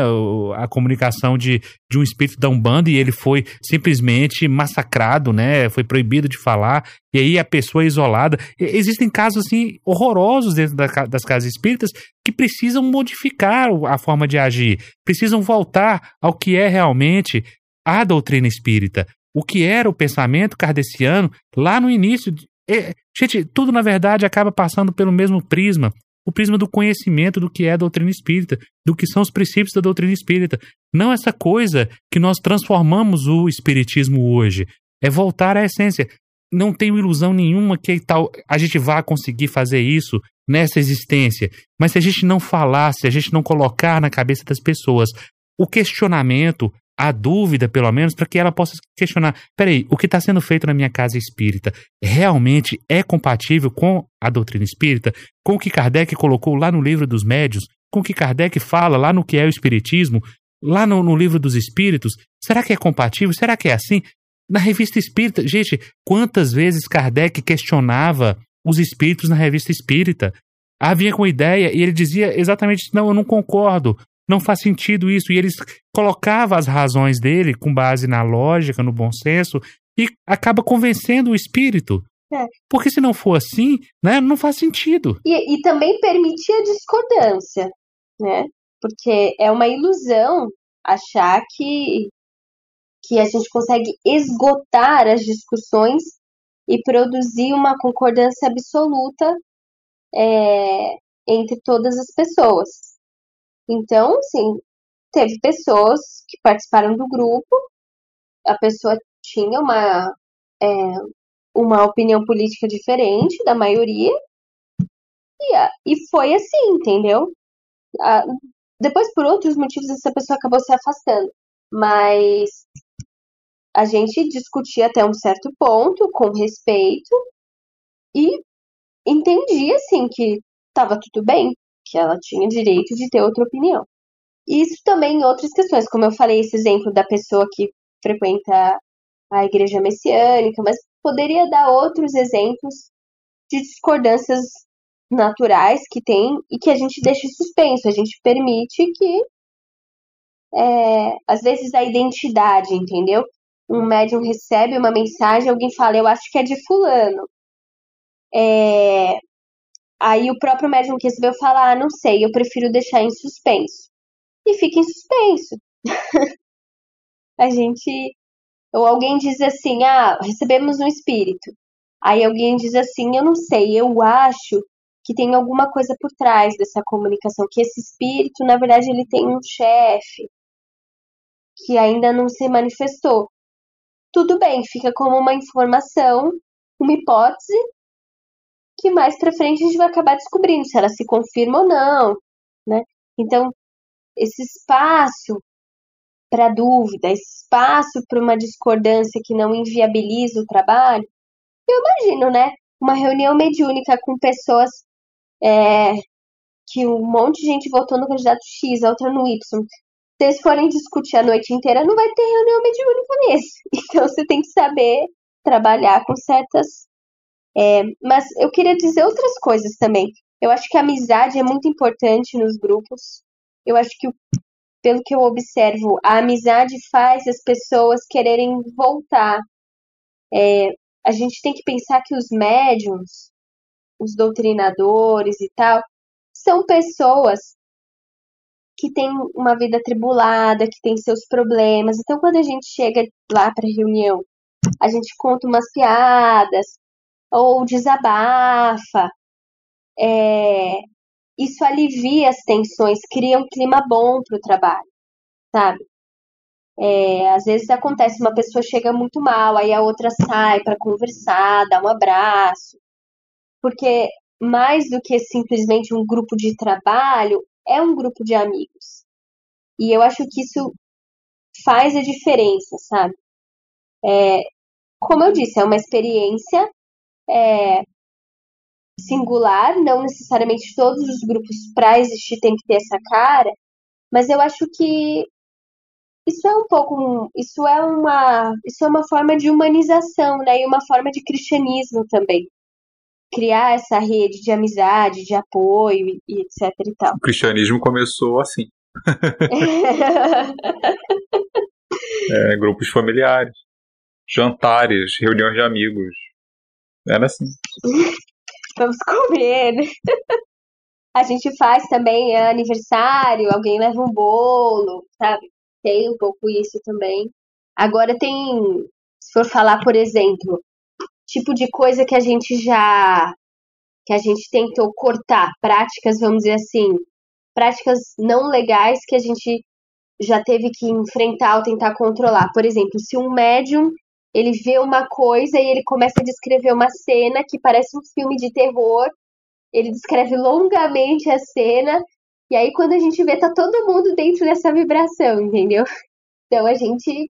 a comunicação de, de um espírito da Umbanda e ele foi simplesmente massacrado, né? Foi proibido de falar, e aí a pessoa é isolada. Existem casos assim horrorosos dentro da, das casas espíritas que precisam modificar a forma de agir, precisam voltar ao que é realmente a doutrina espírita o que era o pensamento kardeciano lá no início. É, gente, tudo na verdade acaba passando pelo mesmo prisma o prisma do conhecimento do que é a doutrina espírita, do que são os princípios da doutrina espírita. Não essa coisa que nós transformamos o espiritismo hoje. É voltar à essência. Não tenho ilusão nenhuma que tal a gente vá conseguir fazer isso nessa existência. Mas se a gente não falar, se a gente não colocar na cabeça das pessoas o questionamento, a dúvida, pelo menos, para que ela possa questionar: peraí, o que está sendo feito na minha casa espírita realmente é compatível com a doutrina espírita, com o que Kardec colocou lá no livro dos médios, com o que Kardec fala lá no que é o espiritismo, lá no, no livro dos espíritos? Será que é compatível? Será que é assim? Na revista espírita, gente, quantas vezes Kardec questionava os espíritos na revista espírita? Havia com ideia e ele dizia exatamente: não, eu não concordo não faz sentido isso. E eles colocava as razões dele com base na lógica, no bom senso, e acaba convencendo o espírito. É. Porque se não for assim, né, não faz sentido. E, e também permitia discordância, né? Porque é uma ilusão achar que, que a gente consegue esgotar as discussões e produzir uma concordância absoluta é, entre todas as pessoas. Então, assim, teve pessoas que participaram do grupo, a pessoa tinha uma, é, uma opinião política diferente da maioria, e, e foi assim, entendeu? A, depois, por outros motivos, essa pessoa acabou se afastando. Mas a gente discutia até um certo ponto, com respeito, e entendia, assim, que estava tudo bem, que ela tinha direito de ter outra opinião. Isso também em outras questões, como eu falei, esse exemplo da pessoa que frequenta a igreja messiânica, mas poderia dar outros exemplos de discordâncias naturais que tem e que a gente deixa suspenso, a gente permite que é, às vezes a identidade, entendeu? Um médium recebe uma mensagem, alguém fala, eu acho que é de fulano. É, Aí o próprio médium que recebeu fala: ah, não sei, eu prefiro deixar em suspenso. E fica em suspenso. a gente. Ou alguém diz assim: ah, recebemos um espírito. Aí alguém diz assim: eu não sei, eu acho que tem alguma coisa por trás dessa comunicação, que esse espírito, na verdade, ele tem um chefe que ainda não se manifestou. Tudo bem, fica como uma informação, uma hipótese, que mais para frente a gente vai acabar descobrindo se ela se confirma ou não, né? Então, esse espaço para dúvida, esse espaço para uma discordância que não inviabiliza o trabalho, eu imagino, né? Uma reunião mediúnica com pessoas é, que um monte de gente votou no candidato X, a outra no Y. Se eles forem discutir a noite inteira, não vai ter reunião mediúnica nesse. Então você tem que saber trabalhar com certas é, mas eu queria dizer outras coisas também. Eu acho que a amizade é muito importante nos grupos. Eu acho que pelo que eu observo, a amizade faz as pessoas quererem voltar. É, a gente tem que pensar que os médiums, os doutrinadores e tal, são pessoas que têm uma vida atribulada, que têm seus problemas. Então, quando a gente chega lá para a reunião, a gente conta umas piadas ou desabafa. É, isso alivia as tensões, cria um clima bom para o trabalho, sabe? É, às vezes acontece, uma pessoa chega muito mal, aí a outra sai para conversar, dá um abraço. Porque mais do que simplesmente um grupo de trabalho, é um grupo de amigos. E eu acho que isso faz a diferença, sabe? É, como eu disse, é uma experiência é, singular, não necessariamente todos os grupos para existir tem que ter essa cara, mas eu acho que isso é um pouco, isso é uma, isso é uma forma de humanização, né? E uma forma de cristianismo também. Criar essa rede de amizade, de apoio e, e etc e tal. O cristianismo começou assim. é, grupos familiares, jantares, reuniões de amigos. Era assim. Vamos comer. Né? A gente faz também aniversário, alguém leva um bolo, sabe? Tem um pouco isso também. Agora tem, se for falar, por exemplo, tipo de coisa que a gente já que a gente tentou cortar, práticas, vamos dizer assim, práticas não legais que a gente já teve que enfrentar ou tentar controlar. Por exemplo, se um médium ele vê uma coisa e ele começa a descrever uma cena que parece um filme de terror, ele descreve longamente a cena e aí quando a gente vê tá todo mundo dentro dessa vibração, entendeu? Então a gente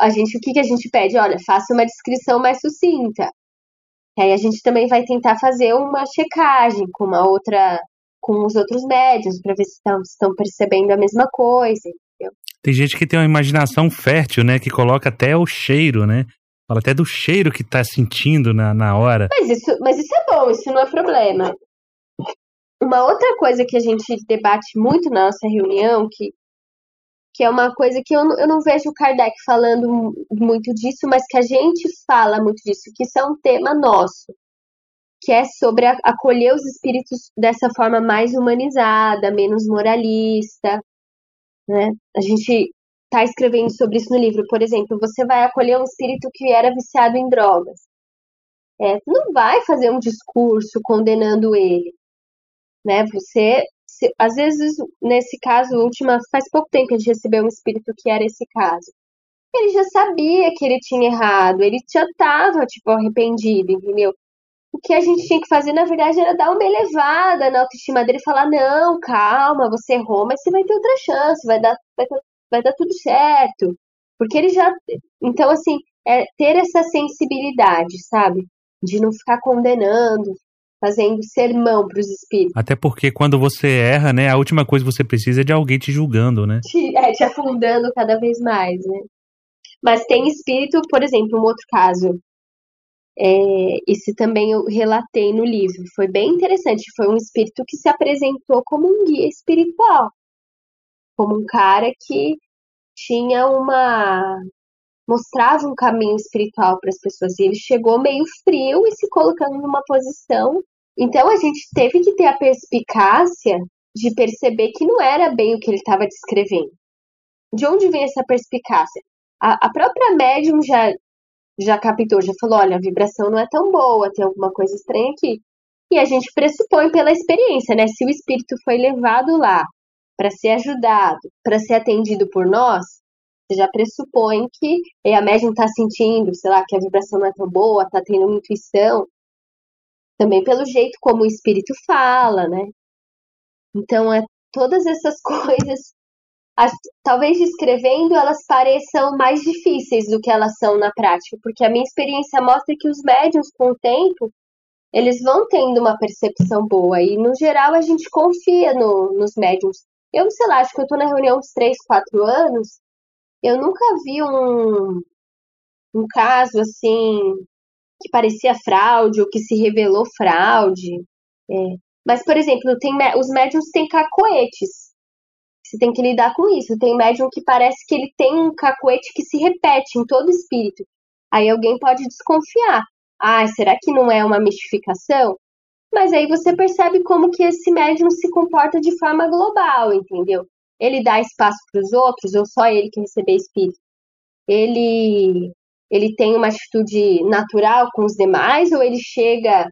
a gente o que que a gente pede? Olha, faça uma descrição mais sucinta. E aí a gente também vai tentar fazer uma checagem com uma outra com os outros médios para ver se estão, percebendo a mesma coisa. Tem gente que tem uma imaginação fértil, né? Que coloca até o cheiro, né? Fala até do cheiro que tá sentindo na, na hora. Mas isso, mas isso é bom, isso não é problema. Uma outra coisa que a gente debate muito na nossa reunião, que, que é uma coisa que eu, eu não vejo o Kardec falando muito disso, mas que a gente fala muito disso, que isso é um tema nosso, que é sobre acolher os espíritos dessa forma mais humanizada, menos moralista, né? A gente está escrevendo sobre isso no livro. Por exemplo, você vai acolher um espírito que era viciado em drogas. É, não vai fazer um discurso condenando ele né? Você, se, às vezes, nesse caso, última, faz pouco tempo que a gente recebeu um espírito que era esse caso. Ele já sabia que ele tinha errado, ele já estava, tipo, arrependido, entendeu? O que a gente tinha que fazer, na verdade, era dar uma elevada na autoestima dele e falar: não, calma, você errou, mas você vai ter outra chance, vai dar, vai, vai dar tudo certo. Porque ele já. Então, assim, é ter essa sensibilidade, sabe? De não ficar condenando, fazendo sermão para os espíritos. Até porque quando você erra, né, a última coisa que você precisa é de alguém te julgando, né? Te, é, te afundando cada vez mais, né? Mas tem espírito, por exemplo, um outro caso. É, esse também eu relatei no livro. Foi bem interessante. Foi um espírito que se apresentou como um guia espiritual. Como um cara que tinha uma. mostrava um caminho espiritual para as pessoas. E ele chegou meio frio e se colocando numa posição então a gente teve que ter a perspicácia de perceber que não era bem o que ele estava descrevendo. De onde vem essa perspicácia? A, a, própria médium já, já captou, já falou: olha, a vibração não é tão boa, tem alguma coisa estranha aqui. E a gente pressupõe pela experiência, né? Se o espírito foi levado lá para ser ajudado, para ser atendido por nós, você já pressupõe que a médium está sentindo, sei lá, que a vibração não é tão boa, está tendo uma intuição também pelo jeito como o espírito fala, né? Então, é todas essas coisas, as, talvez descrevendo, elas pareçam mais difíceis do que elas são na prática, porque a minha experiência mostra que os médiums, com o tempo, eles vão tendo uma percepção boa, e no geral a gente confia no, nos médiums. Eu, sei lá, acho que eu tô na reunião uns 3, 4 anos, eu nunca vi um, um caso assim que parecia fraude ou que se revelou fraude. É. Mas, por exemplo, tem, os médiums têm cacoetes. Você tem que lidar com isso. Tem médium que parece que ele tem um cacuete que se repete em todo espírito. Aí alguém pode desconfiar. Ah, será que não é uma mistificação? Mas aí você percebe como que esse médium se comporta de forma global, entendeu? Ele dá espaço para os outros ou só ele que receber espírito? Ele ele tem uma atitude natural com os demais ou ele chega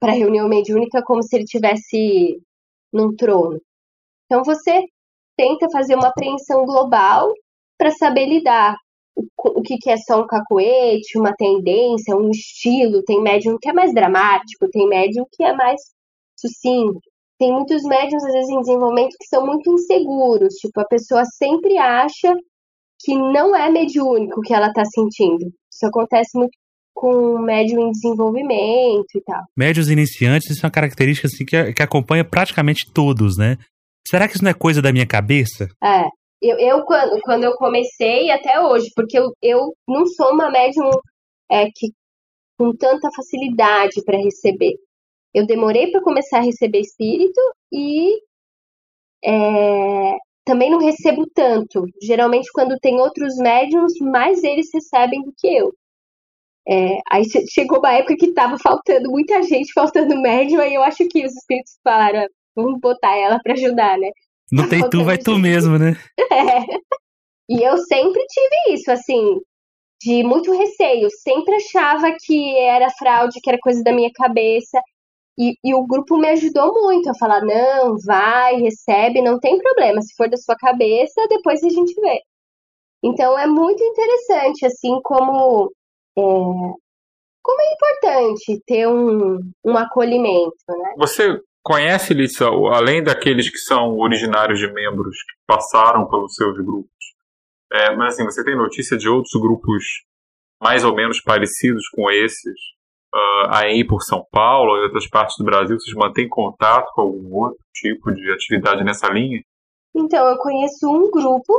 para a reunião mediúnica como se ele tivesse num trono? Então você tenta fazer uma apreensão global para saber lidar o que, que é só um cacoete, uma tendência, um estilo. Tem médium que é mais dramático, tem médium que é mais sucinto. Tem muitos médiums, às vezes, em desenvolvimento que são muito inseguros. Tipo, a pessoa sempre acha que não é mediúnico o que ela está sentindo. Isso acontece muito com médium em desenvolvimento e tal. Médios iniciantes, isso é uma característica assim, que, que acompanha praticamente todos, né? Será que isso não é coisa da minha cabeça? É. Eu, eu quando, quando eu comecei, até hoje, porque eu, eu não sou uma médium é, que com tanta facilidade para receber. Eu demorei para começar a receber espírito e é, também não recebo tanto. Geralmente, quando tem outros médiums, mais eles recebem do que eu. É, aí chegou uma época que estava faltando muita gente, faltando médium, aí eu acho que os espíritos falaram, vamos botar ela para ajudar, né? Não tem tu, vai tu mesmo, né? É. E eu sempre tive isso, assim, de muito receio. Sempre achava que era fraude, que era coisa da minha cabeça. E, e, o grupo me ajudou muito a falar: não, vai, recebe, não tem problema. Se for da sua cabeça, depois a gente vê. Então é muito interessante, assim, como. É, como é importante ter um, um acolhimento, né? Você Conhece, Lisa, além daqueles que são originários de membros que passaram pelos seus grupos, é, mas assim, você tem notícia de outros grupos mais ou menos parecidos com esses uh, aí por São Paulo e outras partes do Brasil? Vocês mantêm contato com algum outro tipo de atividade nessa linha? Então, eu conheço um grupo,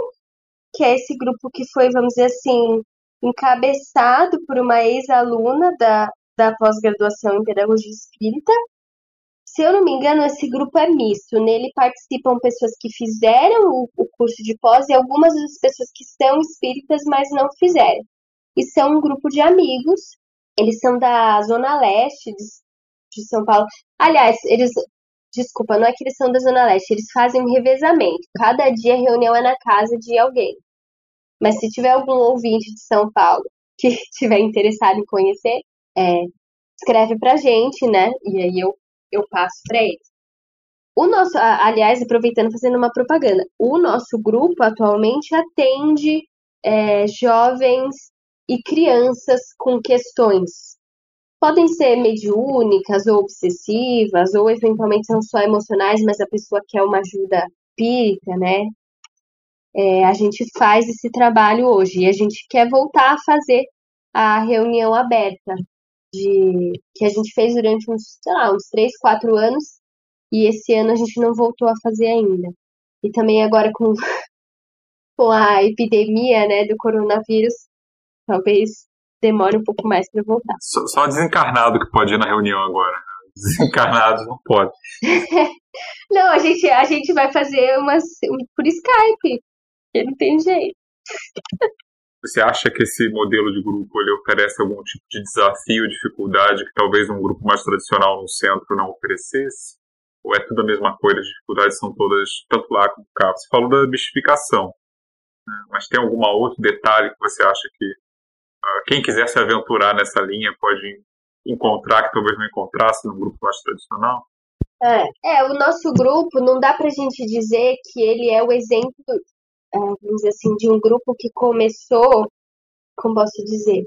que é esse grupo que foi, vamos dizer assim, encabeçado por uma ex-aluna da, da pós-graduação em Pedagogia Espírita, se eu não me engano, esse grupo é misto. Nele participam pessoas que fizeram o, curso de pós e algumas das pessoas que são espíritas, mas não fizeram. E são um grupo de amigos. Eles são da Zona Leste de, de São Paulo. Aliás, eles. Desculpa, não é que eles são da Zona Leste, eles fazem um revezamento. Cada dia a reunião é na casa de alguém. Mas se tiver algum ouvinte de São Paulo que estiver interessado em conhecer, é, escreve pra gente, né? E aí eu eu passo para eles. O nosso, aliás, aproveitando fazendo uma propaganda, o nosso grupo atualmente atende é, jovens e crianças com questões. Podem ser mediúnicas ou obsessivas, ou eventualmente são só emocionais, mas a pessoa quer uma ajuda espírita, né? É, a gente faz esse trabalho hoje e a gente quer voltar a fazer a reunião aberta de que a gente fez durante uns, sei lá, uns 3, 4 anos e esse ano a gente não voltou a fazer ainda. E também agora com, com a epidemia, né, do coronavírus, talvez demore um pouco mais para voltar. Só, só desencarnado que pode ir na reunião agora. Desencarnado não pode. não, a gente, a gente vai fazer umas por Skype, porque não tem jeito. Você acha que esse modelo de grupo ele oferece algum tipo de desafio, dificuldade que talvez um grupo mais tradicional no centro não oferecesse? Ou é tudo a mesma coisa, as dificuldades são todas tanto lá como cá? Você falou da mistificação, né? mas tem algum outro detalhe que você acha que uh, quem quiser se aventurar nessa linha pode encontrar que talvez não encontrasse num grupo mais tradicional? É, é, o nosso grupo não dá pra gente dizer que ele é o exemplo vamos dizer assim, de um grupo que começou, como posso dizer,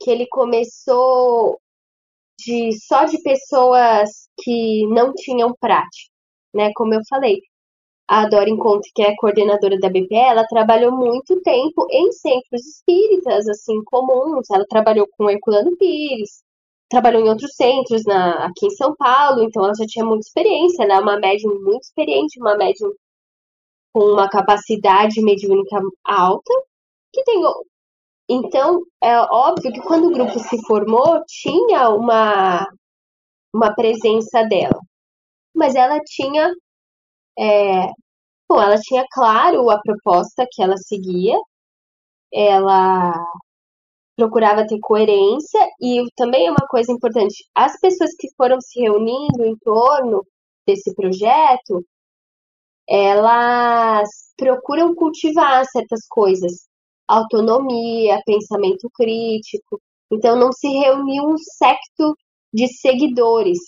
que ele começou de só de pessoas que não tinham prática, né? Como eu falei, a Dora Encontro, que é coordenadora da BPE, ela trabalhou muito tempo em centros espíritas, assim, comuns. Ela trabalhou com Herculano Pires, trabalhou em outros centros na, aqui em São Paulo, então ela já tinha muita experiência, ela é uma médium muito experiente, uma médium com uma capacidade mediúnica alta, que tem. Então, é óbvio que quando o grupo se formou, tinha uma, uma presença dela. Mas ela tinha é, Bom, ela tinha claro a proposta que ela seguia, ela procurava ter coerência e também é uma coisa importante, as pessoas que foram se reunindo em torno desse projeto, elas procuram cultivar certas coisas, autonomia, pensamento crítico. Então não se reuniu um secto de seguidores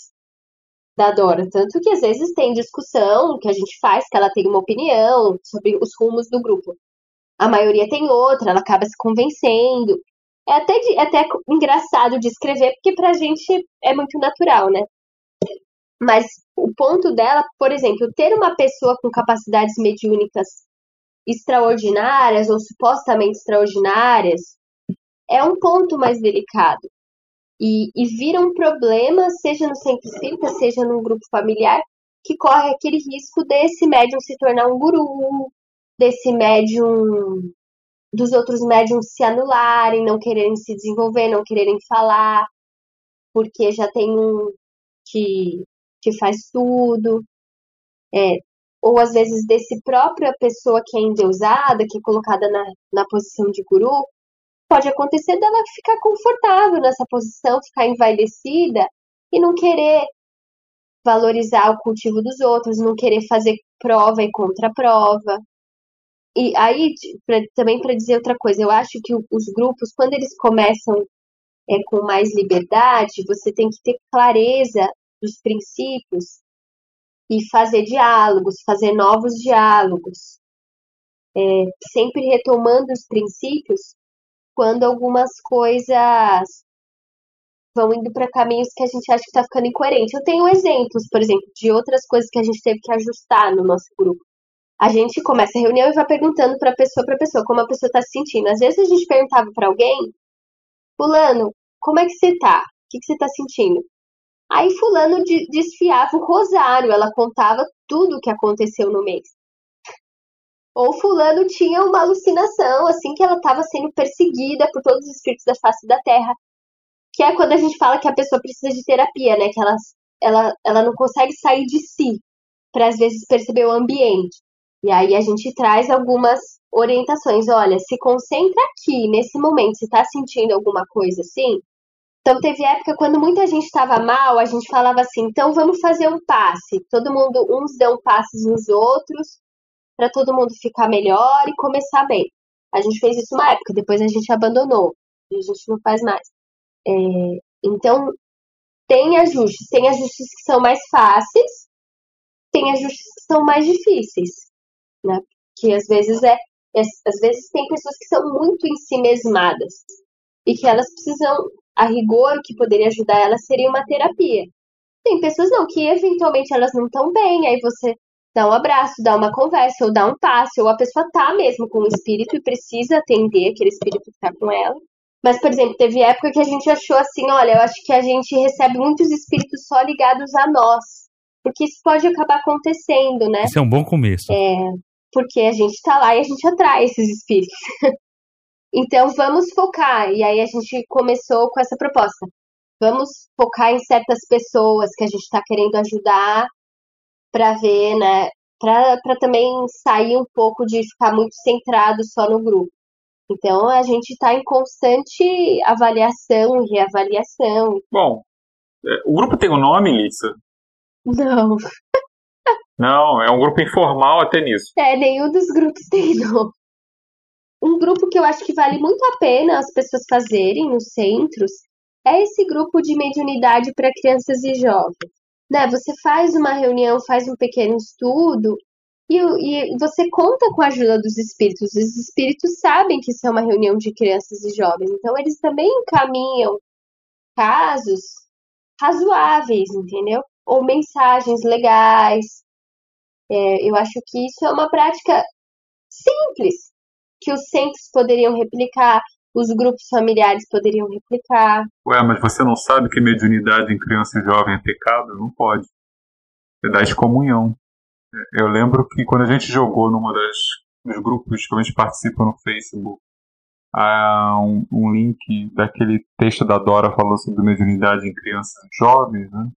da Dora, tanto que às vezes tem discussão que a gente faz, que ela tem uma opinião sobre os rumos do grupo. A maioria tem outra, ela acaba se convencendo. É até, é até engraçado de escrever, porque pra gente é muito natural, né? Mas o ponto dela, por exemplo, ter uma pessoa com capacidades mediúnicas extraordinárias ou supostamente extraordinárias é um ponto mais delicado. E, e vira um problema, seja no centro espírita, seja num grupo familiar, que corre aquele risco desse médium se tornar um guru, desse médium, dos outros médiums se anularem, não quererem se desenvolver, não quererem falar, porque já tem um que, que faz tudo. É, ou às vezes desse própria pessoa que é endeusada, que é colocada na, na posição de guru, pode acontecer dela ficar confortável nessa posição, ficar envaidecida e não querer valorizar o cultivo dos outros, não querer fazer prova e contraprova. E aí, pra, também para dizer outra coisa, eu acho que os grupos, quando eles começam é, com mais liberdade, você tem que ter clareza dos princípios e fazer diálogos, fazer novos diálogos, é, sempre retomando os princípios quando algumas coisas vão indo para caminhos que a gente acha que está ficando incoerente. Eu tenho exemplos, por exemplo, de outras coisas que a gente teve que ajustar no nosso grupo. A gente começa a reunião e vai perguntando para pessoa para pessoa como a pessoa está se sentindo. Às vezes a gente perguntava para alguém, fulano, como é que você tá? O que, que você está sentindo? Aí fulano desfiava o rosário, ela contava tudo o que aconteceu no mês. Ou fulano tinha uma alucinação, assim, que ela estava sendo perseguida por todos os espíritos da face da terra. Que é quando a gente fala que a pessoa precisa de terapia, né? Que ela, ela, ela não consegue sair de si para às vezes perceber o ambiente. E aí a gente traz algumas orientações. Olha, se concentra aqui, nesse momento. Se está sentindo alguma coisa assim, então teve época quando muita gente estava mal, a gente falava assim, então vamos fazer um passe. Todo mundo, uns dão passes nos outros, para todo mundo ficar melhor e começar bem. A gente fez isso uma época, depois a gente abandonou. A gente não faz mais. É, então, tem ajustes. Tem ajustes que são mais fáceis, tem ajustes que são mais difíceis. Né? Que às vezes é às vezes tem pessoas que são muito em si mesmadas e que elas precisam a rigor, o que poderia ajudar ela seria uma terapia. Tem pessoas não, que eventualmente elas não estão bem, aí você dá um abraço, dá uma conversa, ou dá um passe, ou a pessoa tá mesmo com o espírito e precisa atender aquele espírito que tá com ela. Mas, por exemplo, teve época que a gente achou assim, olha, eu acho que a gente recebe muitos espíritos só ligados a nós. Porque isso pode acabar acontecendo, né? Isso é um bom começo. É, porque a gente tá lá e a gente atrai esses espíritos. Então vamos focar. E aí a gente começou com essa proposta. Vamos focar em certas pessoas que a gente está querendo ajudar para ver, né? Para também sair um pouco de ficar muito centrado só no grupo. Então a gente está em constante avaliação e reavaliação. Bom, é, o grupo tem um nome, Lisa? Não. Não, é um grupo informal até nisso. É, nenhum dos grupos tem nome um grupo que eu acho que vale muito a pena as pessoas fazerem nos centros é esse grupo de mediunidade para crianças e jovens. Né? Você faz uma reunião, faz um pequeno estudo e, e, você conta com a ajuda dos espíritos. Os espíritos sabem que isso é uma reunião de crianças e jovens, então eles também encaminham casos razoáveis, entendeu? Ou mensagens legais. É, eu acho que isso é uma prática simples, que os centros poderiam replicar, os grupos familiares poderiam replicar. Ué, mas você não sabe que mediunidade em criança e jovem é pecado? Não pode. É da excomunhão. Eu lembro que quando a gente jogou numa das dos grupos que a gente participa no Facebook, há um, um link daquele texto da Dora falando sobre mediunidade em crianças jovens, né?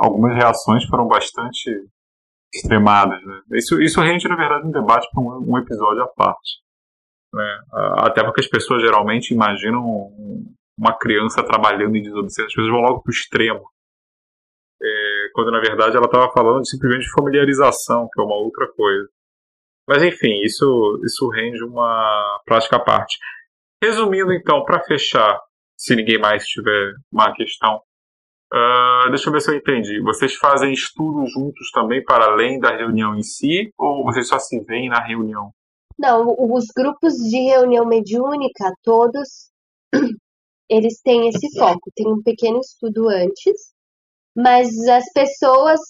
algumas reações foram bastante extremadas. Né? Isso, isso rende, na verdade, um debate para um, um, episódio à parte. Né? Até porque as pessoas geralmente imaginam uma criança trabalhando em desobediência, as pessoas vão logo para o extremo. É, quando na verdade ela estava falando simplesmente de familiarização, que é uma outra coisa. Mas enfim, isso, isso rende uma prática à parte. Resumindo então, para fechar, se ninguém mais tiver uma questão, Uh, deixa eu ver se eu entendi. Vocês fazem estudos juntos também para além da reunião em si, ou vocês só se veem na reunião? Não, os grupos de reunião mediúnica, todos, eles têm esse foco. Tem um pequeno estudo antes, mas as pessoas,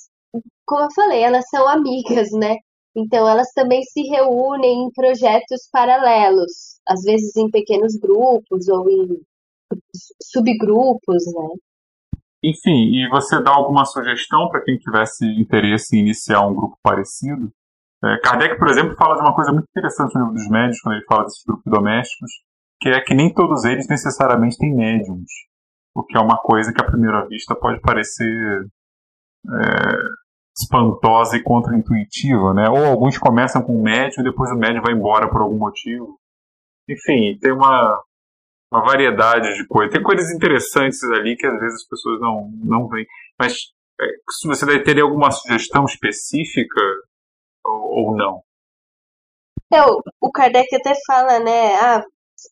como eu falei, elas são amigas, né? Então elas também se reúnem em projetos paralelos, às vezes em pequenos grupos ou em subgrupos, né? Enfim, e você dá alguma sugestão para quem tivesse interesse em iniciar um grupo parecido? É, Kardec, por exemplo, fala de uma coisa muito interessante no livro dos médios, quando ele fala desses grupos domésticos, que é que nem todos eles necessariamente têm médiums. O que é uma coisa que à primeira vista pode parecer é, espantosa e contraintuitiva, né? Ou alguns começam com um médium e depois o médium vai embora por algum motivo. Enfim, tem uma, uma variedade de coisas. Tem coisas interessantes ali que às vezes as pessoas não, não veem. Mas é, se você teria alguma sugestão específica ou, ou não? É, o Kardec até fala, né? Ah,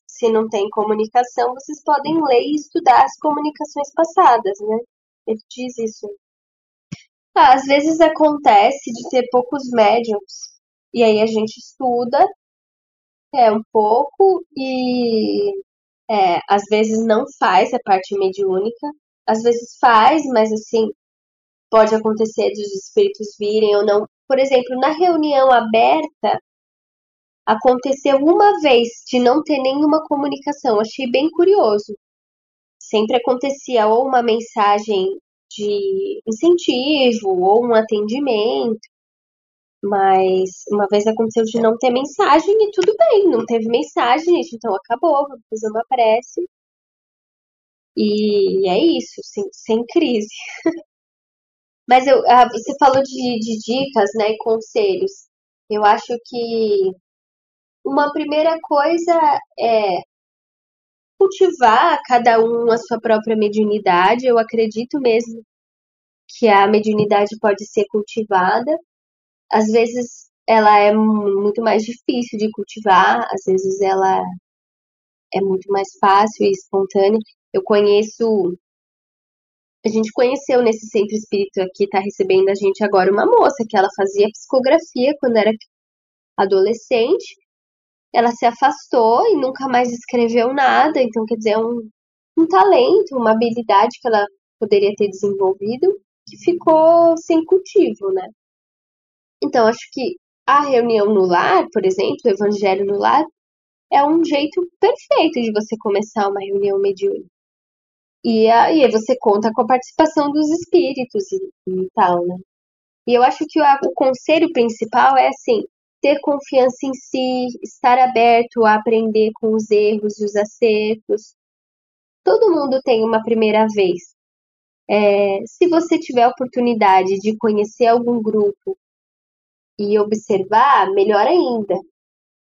se não tem comunicação, vocês podem ler e estudar as comunicações passadas, né? Ele diz isso. Ah, às vezes acontece de ter poucos médiums, e aí a gente estuda é um pouco e é, às vezes não faz a parte mediúnica, às vezes faz, mas assim, pode acontecer dos espíritos virem ou não. Por exemplo, na reunião aberta, aconteceu uma vez de não ter nenhuma comunicação. Achei bem curioso. Sempre acontecia ou uma mensagem de incentivo ou um atendimento, mas uma vez aconteceu de não ter mensagem e tudo bem, não teve mensagem, gente, então acabou, vamos fazer uma prece. E é isso, sem, sem crise. Mas eu, ah, você falou de, de dicas, né, e conselhos. Eu acho que uma primeira coisa é cultivar cada um a sua própria mediunidade. Eu acredito mesmo que a mediunidade pode ser cultivada às vezes ela é muito mais difícil de cultivar, às vezes ela é muito mais fácil e espontânea. Eu conheço. A gente conheceu nesse centro espírita que está recebendo a gente agora uma moça que ela fazia psicografia quando era adolescente. Ela se afastou e nunca mais escreveu nada, então quer dizer, é um, um talento, uma habilidade que ela poderia ter desenvolvido que ficou sem cultivo, né? Então, acho que a reunião no lar, por exemplo, o evangelho no lar, é um jeito perfeito de você começar uma reunião mediúnica. E aí você conta com a participação dos espíritos e, e tal, né? E eu acho que o, o conselho principal é assim, ter confiança em si, estar aberto a aprender com os erros e os acertos. Todo mundo tem uma primeira vez. É, se você tiver a oportunidade de conhecer algum grupo e observar, melhor ainda.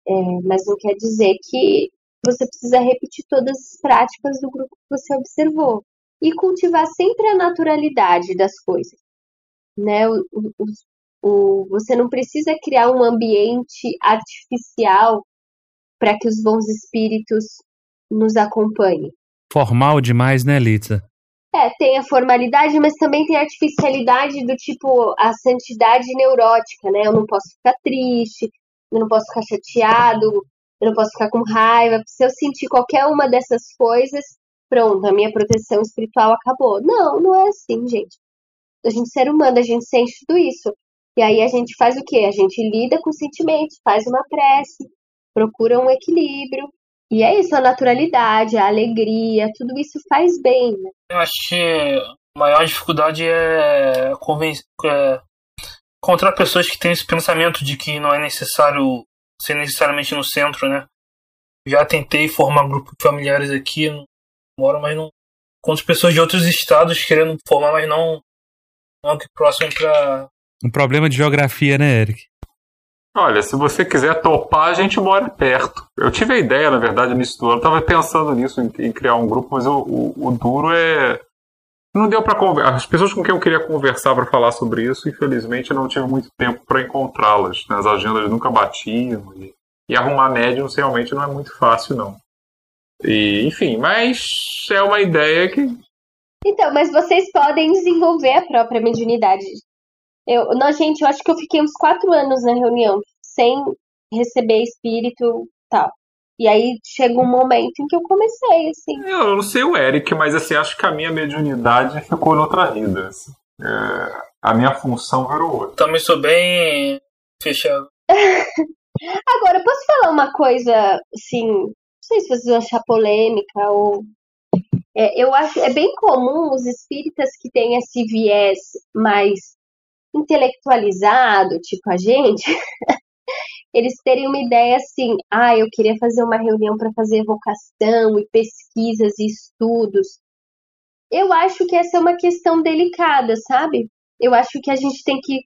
É, mas não quer dizer que você precisa repetir todas as práticas do grupo que você observou. E cultivar sempre a naturalidade das coisas. Né? O, o, o, você não precisa criar um ambiente artificial para que os bons espíritos nos acompanhem. Formal demais, né, Litza? É, tem a formalidade, mas também tem a artificialidade do tipo a santidade neurótica, né? Eu não posso ficar triste, eu não posso ficar chateado, eu não posso ficar com raiva. Se eu sentir qualquer uma dessas coisas, pronto, a minha proteção espiritual acabou. Não, não é assim, gente. A gente ser humano, a gente sente tudo isso. E aí a gente faz o quê? A gente lida com sentimentos, faz uma prece, procura um equilíbrio, e é isso, a naturalidade, a alegria, tudo isso faz bem, né? Eu acho que a maior dificuldade é, convencer, é encontrar pessoas que têm esse pensamento de que não é necessário ser necessariamente no centro, né? Já tentei formar grupos familiares aqui, moro, mas não. Encontro pessoas de outros estados querendo formar, mas não, não aqui próximo para Um problema de geografia, né, Eric? Olha, se você quiser topar, a gente mora perto. Eu tive a ideia, na verdade, nisso do ano. Eu tava pensando nisso, em, em criar um grupo, mas o, o, o duro é. Não deu para conversar. As pessoas com quem eu queria conversar para falar sobre isso, infelizmente, eu não tive muito tempo para encontrá-las. Né? As agendas nunca batiam. E, e arrumar médiums realmente não é muito fácil, não. E, enfim, mas é uma ideia que. Então, mas vocês podem desenvolver a própria mediunidade. Eu, não, gente, eu acho que eu fiquei uns quatro anos na reunião sem receber espírito tal. E aí chega um momento em que eu comecei, assim. Eu não sei o Eric, mas assim, acho que a minha mediunidade ficou noutra vida. Assim. É, a minha função virou outra. Também sou bem fechado. Agora, posso falar uma coisa, assim, não sei se vocês vão achar polêmica ou. É, eu acho é bem comum os espíritas que têm esse viés mais intelectualizado, tipo a gente, eles terem uma ideia assim, ah, eu queria fazer uma reunião para fazer evocação e pesquisas e estudos. Eu acho que essa é uma questão delicada, sabe? Eu acho que a gente tem que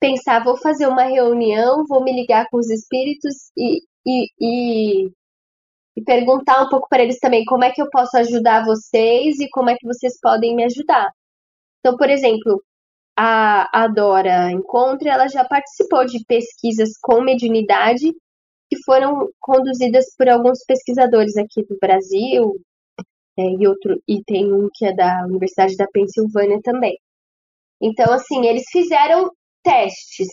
pensar, vou fazer uma reunião, vou me ligar com os espíritos e, e, e, e perguntar um pouco para eles também como é que eu posso ajudar vocês e como é que vocês podem me ajudar. Então, por exemplo, a, a Dora Encontre, ela já participou de pesquisas com mediunidade que foram conduzidas por alguns pesquisadores aqui do Brasil, é, e outro e tem um que é da Universidade da Pensilvânia também. Então, assim, eles fizeram testes,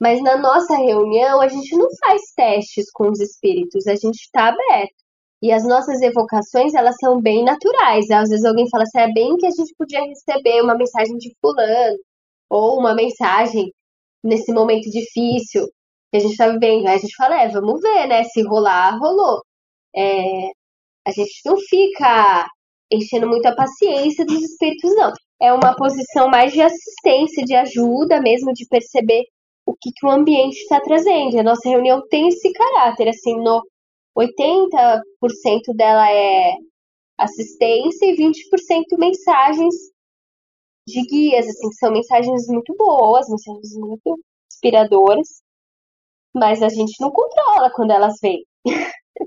mas na nossa reunião a gente não faz testes com os espíritos, a gente está aberto. E as nossas evocações, elas são bem naturais. Às vezes alguém fala assim, é bem que a gente podia receber uma mensagem de fulano, ou uma mensagem nesse momento difícil que a gente está vivendo. Aí a gente fala, é, vamos ver, né? Se rolar, rolou. É, a gente não fica enchendo muito a paciência dos espíritos, não. É uma posição mais de assistência, de ajuda mesmo, de perceber o que, que o ambiente está trazendo. A nossa reunião tem esse caráter, assim, no 80% dela é assistência e 20% mensagens de guias, assim, que são mensagens muito boas, mensagens muito inspiradoras, mas a gente não controla quando elas vêm.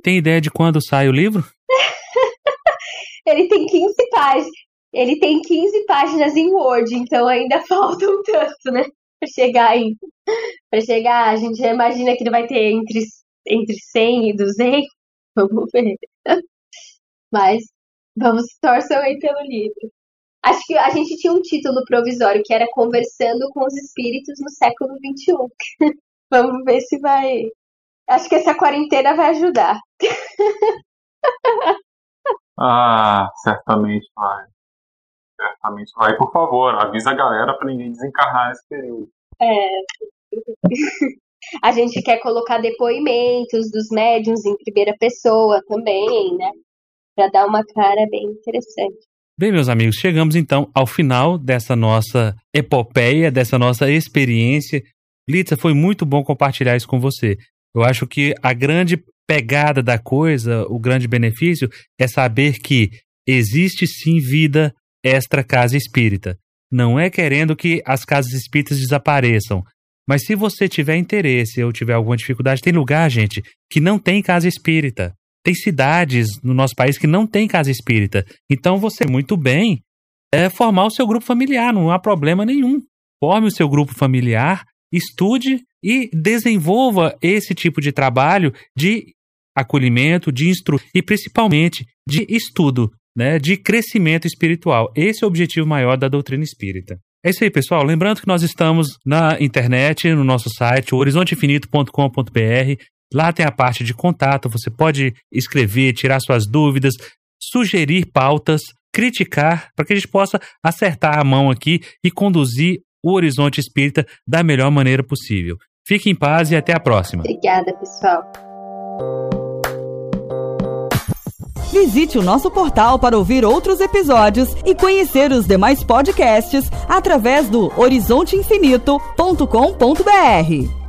Tem ideia de quando sai o livro? Ele tem 15 páginas. Ele tem 15 páginas em Word, então ainda falta um tanto, né? Pra chegar em. Pra chegar, a gente já imagina que ele vai ter entre, entre 100 e 200. Vamos ver. Mas vamos torcer aí pelo livro. Acho que a gente tinha um título provisório que era Conversando com os Espíritos no século XXI. Vamos ver se vai. Acho que essa quarentena vai ajudar. ah, certamente vai. Certamente vai. Por favor, avisa a galera para ninguém desencarnar nesse período. É. A gente quer colocar depoimentos dos médiums em primeira pessoa também, né? Para dar uma cara bem interessante. Bem, meus amigos, chegamos então ao final dessa nossa epopeia, dessa nossa experiência. Litza, foi muito bom compartilhar isso com você. Eu acho que a grande pegada da coisa, o grande benefício, é saber que existe sim vida extra casa espírita. Não é querendo que as casas espíritas desapareçam. Mas se você tiver interesse ou tiver alguma dificuldade, tem lugar, gente, que não tem casa espírita. Tem cidades no nosso país que não tem casa espírita. Então você muito bem é formar o seu grupo familiar, não há problema nenhum. Forme o seu grupo familiar, estude e desenvolva esse tipo de trabalho de acolhimento, de instru e principalmente de estudo, né, de crescimento espiritual. Esse é o objetivo maior da doutrina espírita. É isso aí, pessoal. Lembrando que nós estamos na internet, no nosso site, horizonteinfinito.com.br. Lá tem a parte de contato, você pode escrever, tirar suas dúvidas, sugerir pautas, criticar, para que a gente possa acertar a mão aqui e conduzir o Horizonte Espírita da melhor maneira possível. Fique em paz e até a próxima. Obrigada, pessoal. Visite o nosso portal para ouvir outros episódios e conhecer os demais podcasts através do horizonteinfinito.com.br.